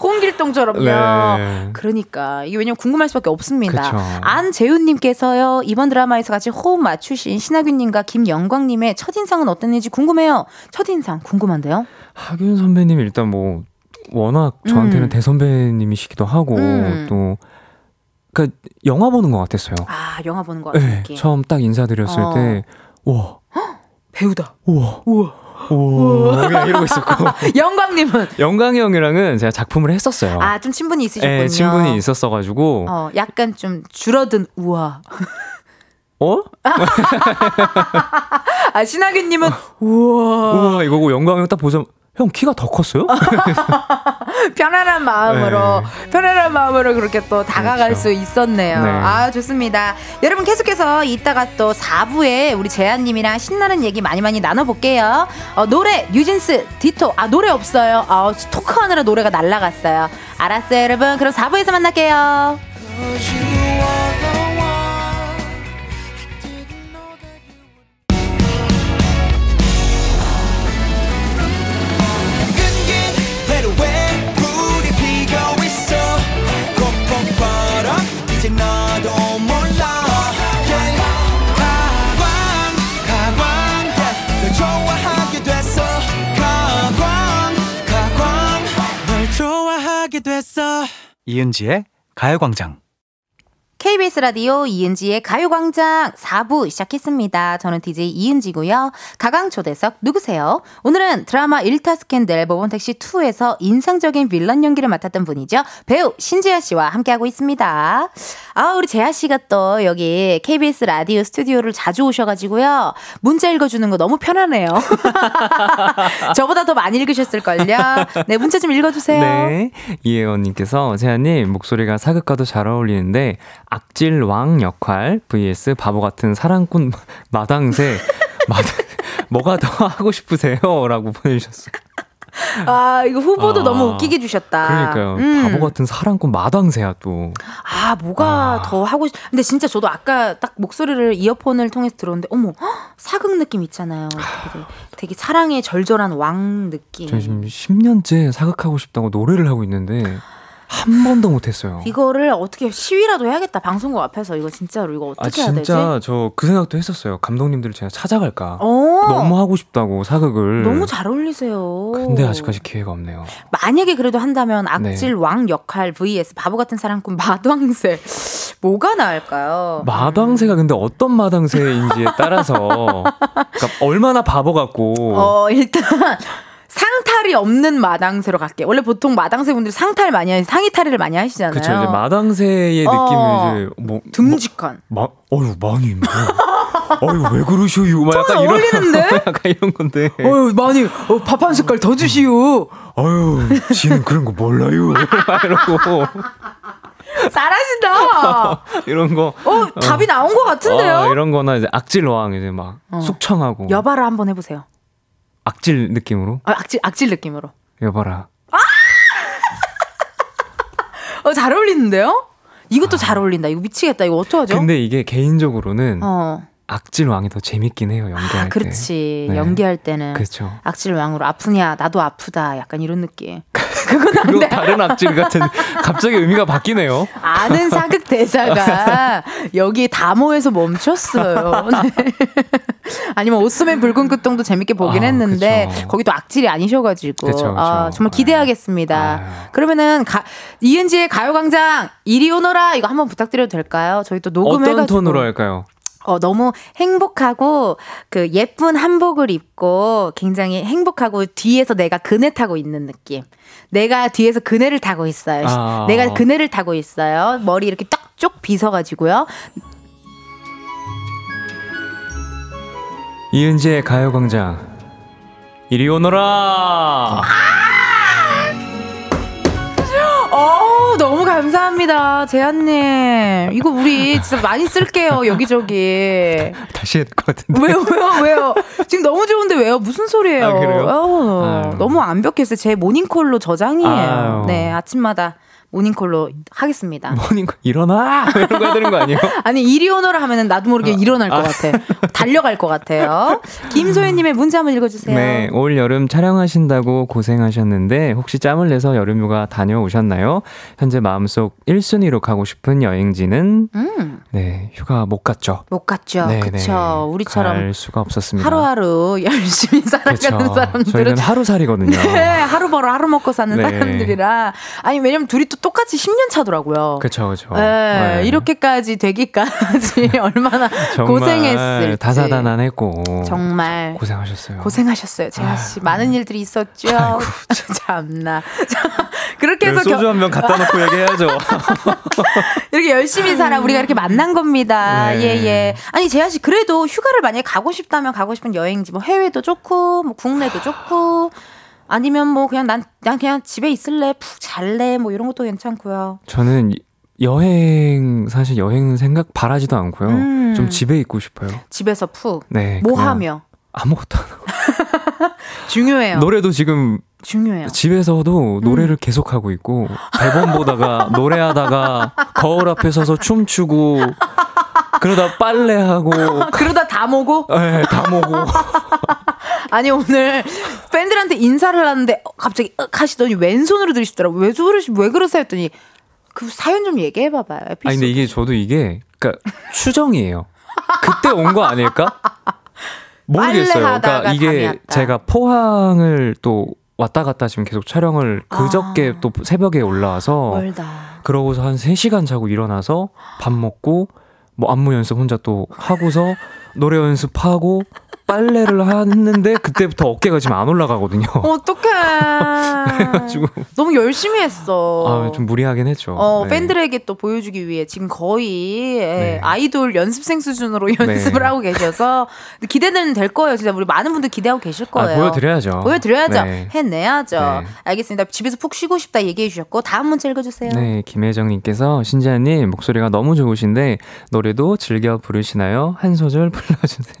홍길동처럼요. 네. 그러니까 이게 왜냐면 궁금할 수밖에 없습니다. 안재훈님께서요 이번 드라마에서 같이 호흡 맞추신 신하균님과 김영광님의 첫 인상은 어땠는지 궁금해요. 첫 인상 궁금한데요. 하균 선배님 일단 뭐 워낙 저한테는 음. 대선배님이시기도 하고 음. 또 그러니까 영화 보는 것 같았어요. 아 영화 보는 것 같은 네, 느낌. 처음 딱 인사드렸을 어. 때 와. [GASPS] 배우다. 우와. 우와. 오, 그냥 이러고 있었고. [LAUGHS] 영광님은? 영광이 형이랑은 제가 작품을 했었어요. 아, 좀 친분이 있으셨군요. 네, 친분이 있었어가지고. 어, 약간 좀 줄어든 우아. 어? [LAUGHS] 아, 신하균님은 [LAUGHS] 우와. 우와, 이거고 영광이 형 딱 보자. 형 키가 더 컸어요? [LAUGHS] 편안한 마음으로 네. 편안한 마음으로 그렇게 또 다가갈 그렇죠. 수 있었네요. 네. 아 좋습니다. 여러분 계속해서 이따가 또 4부에 우리 재한님이랑 신나는 얘기 많이 많이 나눠볼게요. 어, 노래 뉴진스 디토 아 노래 없어요. 아 토크하느라 노래가 날라갔어요. 알았어요 여러분 그럼 4부에서 만날게요. 이은지의 가요광장. KBS 라디오 이은지의 가요광장 4부 시작했습니다. 저는 DJ 이은지고요. 가강초대석 누구세요? 오늘은 드라마 1타 스캔들 모범택시 2에서 인상적인 빌런 연기를 맡았던 분이죠. 배우 신지아 씨와 함께하고 있습니다. 아, 우리 재아 씨가 또 여기 KBS 라디오 스튜디오를 자주 오셔가지고요. 문자 읽어주는 거 너무 편하네요. [LAUGHS] 저보다 더 많이 읽으셨을걸요. 네, 문자 좀 읽어주세요. 네. 이혜원님께서 재아님 목소리가 사극과도 잘 어울리는데 악질왕 역할 vs 바보 같은 사랑꾼 [LAUGHS] 마당새 마당 [LAUGHS] 뭐가 더 하고 싶으세요? 라고 보내주셨어요. 아, 이거 후보도 아, 너무 웃기게 주셨다. 그러니까요. 음. 바보 같은 사랑꾼 마당새야 또. 아, 뭐가 아. 더 하고 싶. 근데 진짜 저도 아까 딱 목소리를 이어폰을 통해서 들었는데, 어머, 사극 느낌 있잖아요. 되게, 되게 사랑의 절절한 왕 느낌. 저 지금 10년째 사극하고 싶다고 노래를 하고 있는데. 한 번도 못했어요. 이거를 어떻게 시위라도 해야겠다 방송국 앞에서 이거 진짜로 이거 어떻게 아, 해야 되지? 진짜 저 그 생각도 했었어요. 감독님들을 제가 찾아갈까. 어. 너무 하고 싶다고 사극을. 너무 잘 어울리세요. 근데 아직까지 기회가 없네요. 만약에 그래도 한다면 악질 네. 왕 역할 vs 바보 같은 사랑꾼 마당새 [LAUGHS] 뭐가 나을까요? 마당새가 근데 어떤 마당새인지에 따라서 [LAUGHS] 그러니까 얼마나 바보 같고. 어 일단. 상탈이 없는 마당새로 갈게. 원래 보통 마당새 분들이 상탈 많이 하시, 상의 탈의를 많이 하시잖아요. 그렇죠. 이제 마당새의 어, 느낌이 이제 뭐 듬직한. 마, 어유 많이 뭐. 어유 왜 그러셔요? 막 약간 이런 어울리는데? [LAUGHS] 약간 이런 건데. 어유 많이 어, 밥 한 숟갈 더 주시오. 어유 지는 그런 거 몰라요. [LAUGHS] 이러고. 잘하신다. [LAUGHS] 이런 거. 어, 답이 나온 것 같은데요? 어, 이런 거나 이제 악질왕 이제 막 어. 숙청하고. 여바를 한번 해보세요. 악질 느낌으로? 아, 악질 악질 느낌으로. 여봐라. 아! [LAUGHS] 어, 잘 어울리는데요? 이것도 아. 잘 어울린다. 이거 미치겠다. 이거 어떡하죠? 근데 이게 개인적으로는 어. 악질 왕이 더 재밌긴 해요 연기할 아, 그렇지. 때. 네. 연기할 때는 그렇죠. 악질 왕으로 아프냐 나도 아프다 약간 이런 느낌. [LAUGHS] 그건 안 돼. 다른 악질 같은 [LAUGHS] 갑자기 의미가 바뀌네요. 아 많은 [LAUGHS] 사극 대사가 여기 다 모여서 멈췄어요. 네. 아니면 오스맨 붉은 끝동도 재밌게 보긴 아, 했는데 그쵸. 거기도 악질이 아니셔가지고 그쵸, 그쵸. 아, 정말 기대하겠습니다. 아유. 그러면은 가, 이은지의 가요광장 이리 오너라 이거 한번 부탁드려도 될까요? 저희 또 녹음해가지고 어떤 톤으로 할까요? 어, 너무 행복하고 그 예쁜 한복을 입고 굉장히 행복하고 뒤에서 내가 그네 타고 있는 느낌. 내가 뒤에서 그네를 타고 있어요. 아. 내가 그네를 타고 있어요. 머리 이렇게 딱쭉 빗어가지고요. 이은지의 가요광장. 이리 오너라! 아! 감사합니다, 재한님. 이거 우리 진짜 많이 쓸게요, 여기저기. 다시 해야 될 것 같은데. 왜요, 왜요, 왜요? 지금 너무 좋은데 왜요? 무슨 소리예요? 아, 그래요? 어, 너무 완벽했어요. 제 모닝콜로 저장이에요. 아유. 네, 아침마다. 모닝콜로 하겠습니다. [LAUGHS] 모닝콜 일어나 이런 거 해야 되는 거 아니에요? [LAUGHS] 아니 이리 오너라 하면은 나도 모르게 어. 일어날 것 아. 같아. 달려갈 것 같아요. 김소연님의 문자 한번 읽어주세요. 네, 올 여름 촬영하신다고 고생하셨는데 혹시 짬을 내서 여름휴가 다녀오셨나요? 현재 마음속 1순위로 가고 싶은 여행지는 음. 네 휴가 못 갔죠. 못 갔죠. 네, 그렇죠. 네. 우리처럼 갈 수가 없었습니다. 하루하루 열심히 살아가는 그쵸. 사람들은 저희는 하루살이거든요. 네, 하루 벌어 하루 먹고 사는 네. 사람들이라 아니 왜냐면 둘이 또 똑같이 10년 차더라고요. 그렇죠, 그렇죠. 네, 네. 이렇게까지 되기까지 [LAUGHS] 얼마나 고생했을 다사다난했고 정말 고생하셨어요. 고생하셨어요, 재하 씨. 많은 일들이 있었죠. 아이고, [LAUGHS] 참나. 그렇게 해서 소주 한 병 갖다 놓고 [LAUGHS] 얘기해야죠. 이렇게 열심히 살아 우리가 이렇게 만난 겁니다. 네. 예, 예. 아니 재하 씨 그래도 휴가를 만약에 가고 싶다면 가고 싶은 여행지 뭐 해외도 좋고 뭐 국내도 좋고 아니면 뭐 그냥 난, 난 그냥 집에 있을래, 푹 잘래, 뭐 이런 것도 괜찮고요. 저는 여행, 사실 여행 생각 바라지도 않고요. 음. 좀 집에 있고 싶어요. 집에서 푹. 네. 뭐 하며? 아무것도 안 하고. [LAUGHS] 중요해요. 노래도 지금 중요해요. 집에서도 노래를 음. 계속 하고 있고 대본 보다가 노래하다가 거울 앞에 서서 춤추고 그러다 빨래하고 [LAUGHS] 그러다 다 모고 네, 다 모고 [LAUGHS] 아니 오늘 팬들한테 인사를 하는데 갑자기 윽 하시더니 왼손으로 들으시더라고. 왜 그러시 왜 그러세요 했더니 그 사연 좀 얘기해 봐봐요. 아니 근데 이게 저도 이게 그러니까 추정이에요. 그때 온 거 아닐까? [LAUGHS] 모르겠어요. 그러니까 이게 제가 포항을 또 왔다 갔다 지금 계속 촬영을 그저께 아. 또 새벽에 올라와서 멀다. 그러고서 한 3시간 자고 일어나서 밥 먹고 뭐 안무 연습 혼자 또 하고서 노래 연습하고 빨래를 하는데 그때부터 어깨가 지금 안 올라가거든요. [LAUGHS] 어떡해. [LAUGHS] 그래가지고 너무 열심히 했어. 아, 좀 무리하긴 했죠. 어, 네. 팬들에게 또 보여주기 위해 지금 거의 예, 네. 아이돌 연습생 수준으로 [LAUGHS] 연습을 네. 하고 계셔서 기대는 될 거예요. 진짜 우리 많은 분들 기대하고 계실 아, 거예요. 아, 보여드려야죠. 보여드려야죠. 네. 해내야죠. 네. 알겠습니다. 집에서 푹 쉬고 싶다 얘기해 주셨고 다음 문자 읽어주세요. 네, 김혜정님께서 신지아님 목소리가 너무 좋으신데 노래도 즐겨 부르시나요? 한 소절 불러주세요.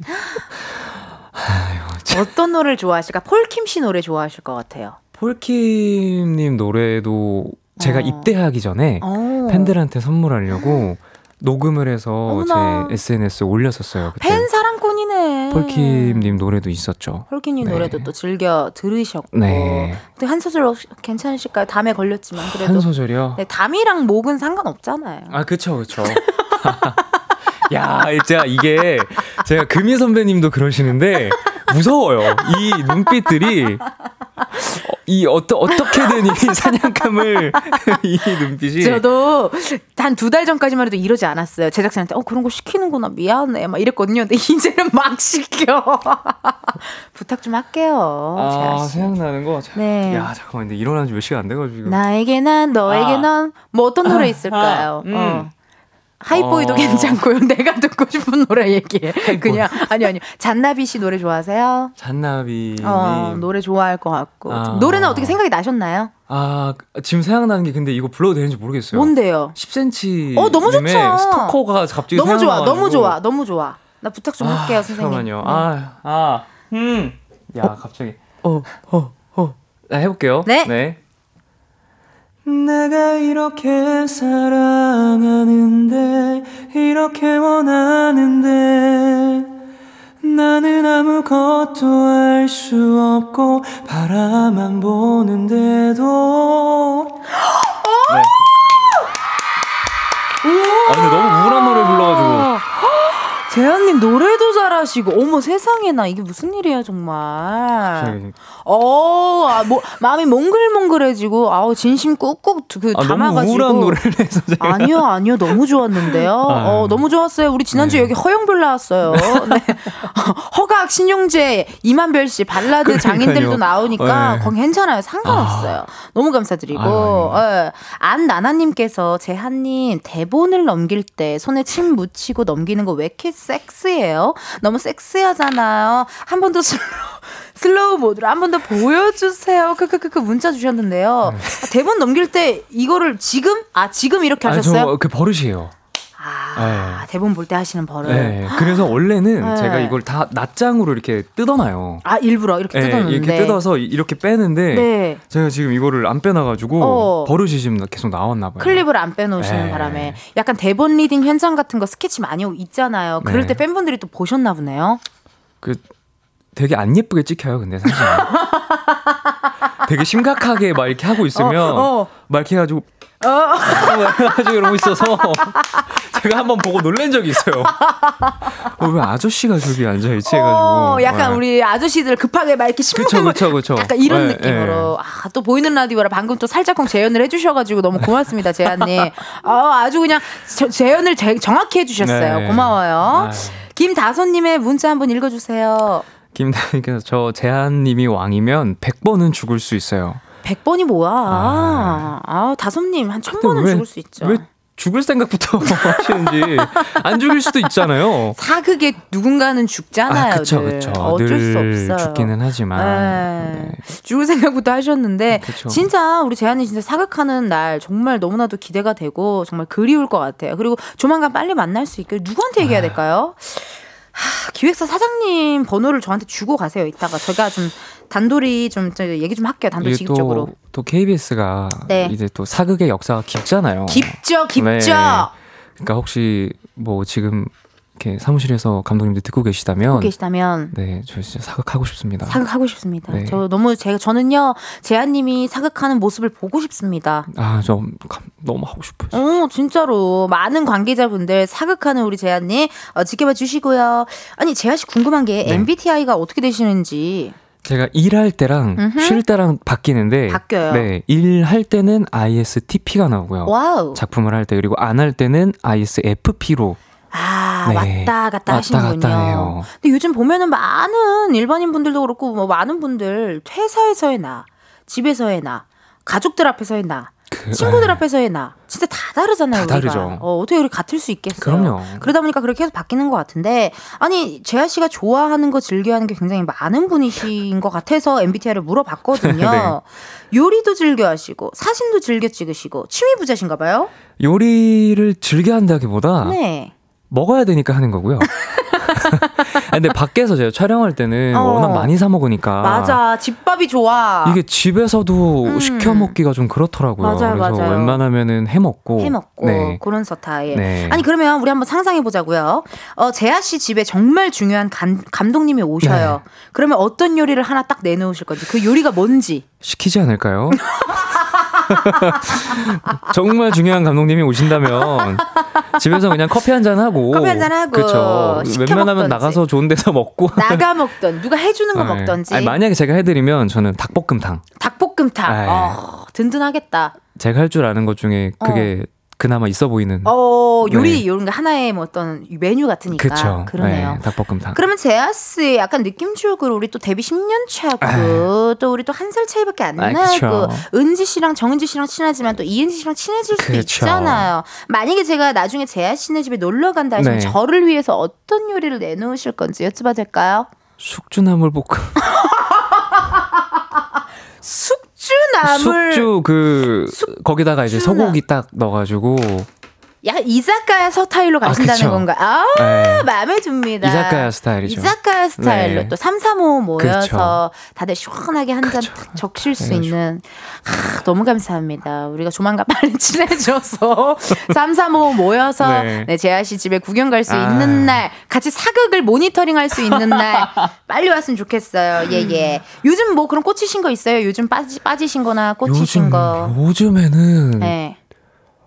아유, 어떤 노래를 좋아하실까? 폴킴 씨 노래 좋아하실 것 같아요. 폴킴님 노래도 제가 어. 입대하기 전에 어. 팬들한테 선물하려고 녹음을 해서 어머나. 제 SNS에 올렸었어요. 그때. 팬 사랑꾼이네. 폴킴님 노래도 있었죠. 폴킴님 네. 노래도 또 즐겨 들으셨고. 네. 근데 한 소절 괜찮으실까요? 담에 걸렸지만 그래도. 한 소절이요? 네, 담이랑 목은 상관없잖아요. 아, 그쵸, 그쵸. [LAUGHS] 야, 진짜 이게 제가 금희 선배님도 그러시는데 무서워요. 이 눈빛들이 이 어떠, 어떻게든 이 사냥감을 [LAUGHS] 이 눈빛이 저도 한 두 달 전까지만 해도 이러지 않았어요. 제작진한테 어 그런 거 시키는구나 미안해 막 이랬거든요. 근데 이제는 [LAUGHS] 막 시켜. 부탁 좀 할게요. 아 생각나는 거. 네. 야 잠깐만 근데 일어난 지 몇 시간 안 돼가지고. 나에게 난 너에게 아. 난뭐 어떤 노래 있을까요? 아, 음. 어. 하이보이도 어... 괜찮고요. [LAUGHS] 내가 듣고 싶은 노래 얘기해. 그냥 아니 아니 잔나비 씨 노래 좋아하세요? 잔나비 어, 노래 좋아할 것 같고 아... 노래는 어떻게 생각이 나셨나요? 아 지금 생각나는 게 근데 이거 불러도 되는지 모르겠어요. 뭔데요? 10cm. 어 너무 좋죠. 스토커가 갑자기 너무 좋아, 너무 좋아, 너무 좋아. 나 부탁 좀 아, 할게요, 선생님. 잠깐만요. 아, 아, 음, 야 어? 갑자기. 어, 어, 어. 아, 해볼게요. 네. 네. 내가 이렇게 사랑하는데 이렇게 원하는데 나는 아무것도 할수 없고 바라만 보는데도 네. 아 근데 너무 우울한 노래 불러가지고 도 잘하시고 어머 세상에나 이게 무슨 일이야 정말. 어, 아, 뭐 마음이 몽글몽글해지고 아우 진심 꾹꾹 그 아, 담아가지고. 너무 우울한 노래를 해서 제가. 아니요 아니요 너무 좋았는데요. 어 너무 좋았어요. 우리 지난주 에 네. 여기 허영별 나왔어요. [LAUGHS] 네. 허각 신용재 임한별 씨 발라드 그러니까요. 장인들도 나오니까 네. 거기 괜찮아요 상관없어요. 아. 너무 감사드리고 아, 네. 안나나님께서 재하님 대본을 넘길 때 손에 침 묻히고 넘기는 거왜 이렇게 섹스해요? 너무 섹스하잖아요. 한 번 더 slow, [LAUGHS] slow mode로 한 번 더 보여주세요. 크크크크 문자 주셨는데요. 네. 대본 넘길 때 이거를 지금 아 지금 이렇게 하셨어요? 아, 저그 버릇이에요. 아, 네. 대본 볼 때 하시는 버릇. 네. 그래서 원래는 네. 제가 이걸 다 낱장으로 이렇게 뜯어놔요. 아, 일부러 이렇게 네, 뜯어놓는데. 이렇게 뜯어서 이렇게 빼는데 네. 제가 지금 이거를 안 빼놔가지고 어. 버릇이 지금 계속 나왔나 봐요. 클립을 안 빼놓으시는 네. 바람에 약간 대본 reading 현장 같은 거 스케치 많이 있잖아요. 그럴 네. 때 팬분들이 또 보셨나 보네요. 그 되게 안 예쁘게 찍혀요, 근데 사실. [LAUGHS] 되게 심각하게 막 이렇게 하고 있으면 어, 어. 막 이렇게 해가지고 어. [LAUGHS] 해가지고 이러고 있어서 [LAUGHS] 제가 한번 보고 놀란 적이 있어요. 어, 왜 아저씨가 저기 앉아있지 해가지고. 어, 약간 네. 우리 아저씨들 급하게 막 이렇게 신문을 그쵸, 그쵸, 약간 이런 네, 느낌으로. 네. 아, 또 보이는 라디오라 방금 또 살짝쿵 재연을 해주셔가지고 너무 고맙습니다, 재한님. 아, [LAUGHS] 아주 그냥 저, 재연을 제, 정확히 해주셨어요. 네. 고마워요. 김다선님의 문자 한번 읽어주세요. 김다선님께서 저 재한님이 왕이면 100번은 죽을 수 있어요. 100번이 뭐야. 아, 아 다솜님 한 1000번은 죽을 수 있죠. 왜 죽을 생각부터 [LAUGHS] 하시는지 안 죽일 수도 있잖아요. 사극에 누군가는 죽잖아요. 아, 그쵸, 그쵸. 어쩔 수 없어요. 죽기는 하지만 네. 네. 죽을 생각부터 하셨는데 그쵸. 진짜 우리 재한이 진짜 사극하는 날 정말 너무나도 기대가 되고 정말 그리울 것 같아요. 그리고 조만간 빨리 만날 수 있게 누구한테 얘기해야 아. 될까요? 하, 기획사 사장님 번호를 저한테 주고 가세요. 이따가 제가 좀 단돌이 좀 얘기 좀 할게요. 단돌 직접적으로. 또, 또 KBS가 네. 이제 또 사극의 역사가 깊잖아요. 깊죠, 깊죠. 네. 그러니까 혹시 뭐 지금 이렇게 사무실에서 감독님들 듣고 계시다면 듣고 계시다면 네, 저 진짜 사극하고 싶습니다. 사극하고 싶습니다. 네. 저 너무 제가 저는요 재한 님이 사극하는 모습을 보고 싶습니다. 아, 저 너무 하고 싶어요. 어, 진짜로 많은 관계자분들 사극하는 우리 재한 님 어, 지켜봐 주시고요. 아니 재하 씨 궁금한 게 네. MBTI가 어떻게 되시는지. 제가 일할 때랑 음흠. 쉴 때랑 바뀌는데 바뀌어요. 네, 일할 때는 ISTP가 나오고요. wow. 작품을 할 때 그리고 안 할 때는 ISFP로 아, 네. 왔다 갔다 왔다 하시는군요. 갔다 근데 요즘 보면은 많은 일반인 분들도 그렇고 뭐 많은 분들 회사에서의 나, 집에서의 나, 가족들 앞에서의 나, 그, 친구들 에 앞에서의 나 진짜 다 다르잖아요. 다 다르죠. 어, 어떻게 우리 같을 수 있겠어요? 그럼요. 그러다 보니까 그렇게 계속 바뀌는 것 같은데 아니 재하 씨가 좋아하는 거 즐겨하는 게 굉장히 많은 분이신 것 같아서 MBTI를 물어봤거든요. [LAUGHS] 네. 요리도 즐겨하시고 사진도 즐겨 찍으시고 취미 부자신가 봐요. 요리를 즐겨한다기보다 네. 먹어야 되니까 하는 거고요. [LAUGHS] 근데 밖에서 제가 촬영할 때는 어. 워낙 많이 사 먹으니까 맞아 집밥이 좋아 이게 집에서도 음. 시켜 먹기가 좀 그렇더라고요. 맞아요, 그래서 맞아요. 웬만하면은 해 먹고 해 먹고 네. 그런 스타일. 네. 아니 그러면 우리 한번 상상해 보자고요. 어 재하 씨 집에 정말 중요한 감, 감독님이 오셔요. 네. 그러면 어떤 요리를 하나 딱 내놓으실 건지 그 요리가 뭔지 시키지 않을까요? [LAUGHS] [LAUGHS] 정말 중요한 감독님이 오신다면 집에서 그냥 커피 한 잔 하고 커피 한 잔 하고 그렇죠. 웬만하면 나가서 좋은 데서 먹고 나가 먹던 누가 해주는 거 네. 먹던지. 아니, 만약에 제가 해드리면 저는 닭볶음탕. 닭볶음탕. 네. 어, 든든하겠다. 제가 할 줄 아는 것 중에 그게 어. 그나마 있어 보이는. 어, 요리 네. 이런 거 하나의 뭐 어떤 메뉴 같으니까. 그쵸. 그러네요. 네, 닭볶음탕. 그러면 제아스 약간 느낌적으로 우리 또 데뷔 10년 차고 에이. 또 우리 또 한 살 차이밖에 안 아, 나고 은지 씨랑 정은지 씨랑 친하지만 또 이은지 씨랑 친해질 수도 그쵸. 있잖아요. 만약에 제가 나중에 제아 씨네 집에 놀러 간다 하시면 네. 저를 위해서 어떤 요리를 내놓으실 건지 여쭤봐도 될까요? 숙주나물 볶음. 숙 숙주나물 숙주 그 숙, 거기다가 이제 소고기 딱 넣어가지고 야 이자카야 서타일로 아, 가신다는 아, 건가? 아 네. 마음에 듭니다. 이자카야 스타일이죠. 이자카야 스타일로 네. 또 3, 3, 5 모여서 그쵸. 다들 시원하게 한 잔 적실 수 있는 아, 너무 감사합니다. 우리가 조만간 [LAUGHS] 빨리 친해져서 3, 3, 5 모여서 네. 네, 재하 씨 집에 구경 갈수 아. 있는 날 같이 사극을 모니터링 할 수 있는 날 [LAUGHS] 빨리 왔으면 좋겠어요. 예, 예. 요즘 뭐 그런 꽂히신 거 있어요? 요즘 빠지, 빠지신 거나 꽂히신 요즘, 거. 요즘에는 네.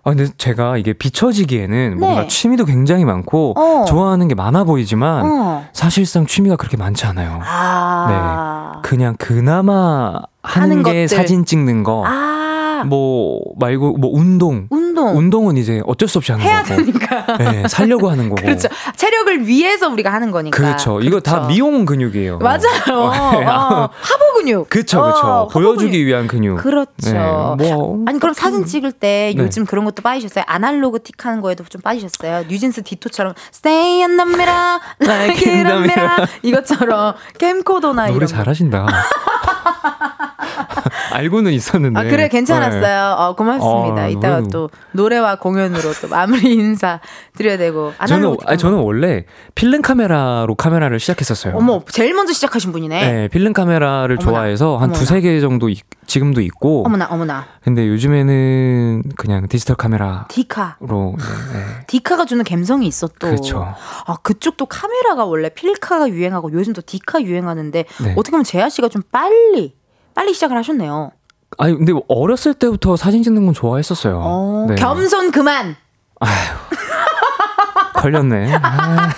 아, 근데 제가 이게 비춰지기에는 네. 뭔가 취미도 굉장히 많고 어. 좋아하는 게 많아 보이지만 어. 사실상 취미가 그렇게 많지 않아요. 아. 네. 그냥 그나마 하는, 하는 게 것들. 사진 찍는 거. 아. 뭐 말고 뭐 운동. 운동. 운동은 이제 어쩔 수 없이 하는 해야 거고. 되니까. 네, 살려고 하는 거고. 그렇죠. 체력을 위해서 우리가 하는 거니까. 그렇죠. 그렇죠. 이거 다 그렇죠. 미용 근육이에요. 맞아요. [LAUGHS] 네. 어, 화보 근육. 그렇죠, 그렇죠. 어, 보여주기 근육. 위한 근육. 그렇죠. 네. 뭐 아니 그럼 사진 찍을 때 네. 요즘 그런 것도 빠지셨어요? 아날로그 틱 하는 거에도 좀 빠지셨어요? 뉴진스 디토처럼 Stay on the mirror, like in the mirror 이것처럼 캠코더나 노래 이런 잘하신다. [LAUGHS] [LAUGHS] 알고는 있었는데. 아, 그래, 괜찮았어요. 네. 어, 고맙습니다. 어, 이따가 노래... 또 노래와 공연으로 또 마무리 [LAUGHS] 인사 드려야 되고. 저는, 아니, 저는 원래 필름 카메라로 카메라를 시작했었어요. 어머, 제일 먼저 시작하신 분이네. 네, 필름 카메라를 어머나. 좋아해서 한 두세 개 정도 있, 지금도 있고. 어머나, 어머나. 근데 요즘에는 그냥 디지털 카메라. 디카로. 네, 네. 디카가 주는 감성이 있어 또. 그렇죠. 아, 그쪽도 카메라가 원래 필카가 유행하고 요즘 또 디카 유행하는데 네. 어떻게 보면 재하 씨가 좀 빨리 빨리 시작을 하셨네요. 아니 근데 어렸을 때부터 사진 찍는 건 좋아했었어요. 어, 네. 겸손 그만. 아휴. [LAUGHS] 걸렸네. 아,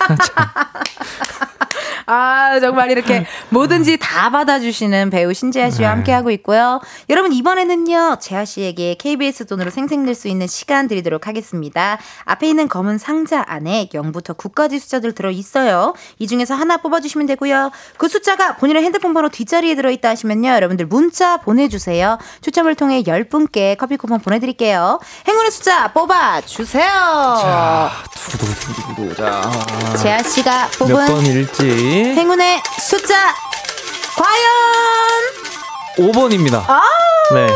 아, 정말 이렇게 [LAUGHS] 뭐든지 다 받아주시는 배우 신재하 씨와 네. 함께하고 있고요. 여러분, 이번에는요, 재하 씨에게 KBS 돈으로 생생낼 수 있는 시간 드리도록 하겠습니다. 앞에 있는 검은 상자 안에 0부터 9까지 숫자들 들어있어요. 이 중에서 하나 뽑아주시면 되고요. 그 숫자가 본인의 핸드폰 번호 뒷자리에 들어있다 하시면요. 여러분들 문자 보내주세요. 추첨을 통해 10분께 커피 쿠폰 보내드릴게요. 행운의 숫자 뽑아주세요. 자, 두구두구두구두구. 자, 재하 씨가 뽑은 몇 번일지. 행운의 숫자 과연 5번입니다. 아~ 네.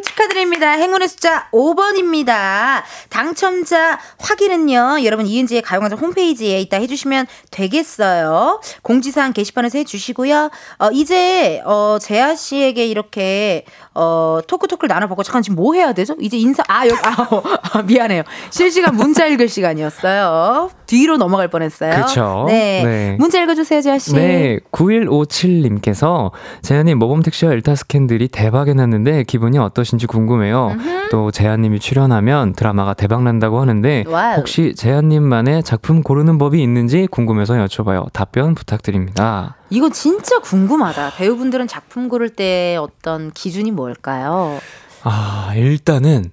축하드립니다. 행운의 숫자 5번입니다. 당첨자 확인은요, 여러분 이은지의 가요광장 홈페이지에 있다 해주시면 되겠어요. 공지사항 게시판에서 해주시고요. 어, 이제, 어, 재아 씨에게 이렇게, 어, talk talk를 나눠보고, 잠깐 지금 뭐 해야 되죠? 이제 인사, 아, 여기, 아, 어, 아 미안해요. 실시간 문자 읽을 시간이었어요. 뒤로 넘어갈 뻔 했어요. 그렇죠. 네. 네. 문자 읽어주세요, 재하 씨. 네. 9157님께서 재하님 모범택시와 일타 스캔들이 대박이 났는데 기분이 어떠신지 궁금해요. 음흠. 또 재하님이 출연하면 드라마가 대박 난다고 하는데 wow. 혹시 재하님만의 작품 고르는 법이 있는지 궁금해서 여쭤봐요. 답변 부탁드립니다. 이거 진짜 궁금하다. 배우분들은 작품 고를 때 어떤 기준이 뭘까요? 아 일단은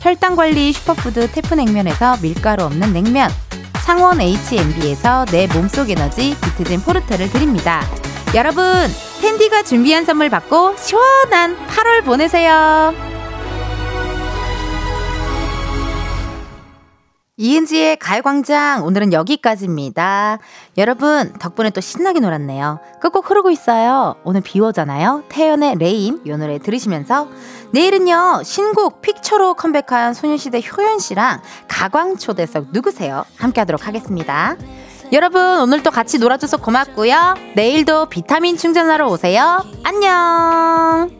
혈당 관리 슈퍼푸드 태프냉면에서 밀가루 없는 냉면 창원 H&B에서 내 몸속 에너지 비트젠 포르테를 드립니다. 여러분 텐디가 준비한 선물 받고 시원한 8월 보내세요. 이은지의 가요광장 오늘은 여기까지입니다. 여러분 덕분에 또 신나게 놀았네요. 끝곡 흐르고 있어요. 오늘 비 오잖아요. 태연의 Rain 이 노래 들으시면서 내일은요 신곡 Picture로 컴백한 소녀시대 효연 씨랑 가광 초대석 누구세요? 함께하도록 하겠습니다. 여러분 오늘도 같이 놀아줘서 고맙고요. 내일도 비타민 충전하러 오세요. 안녕.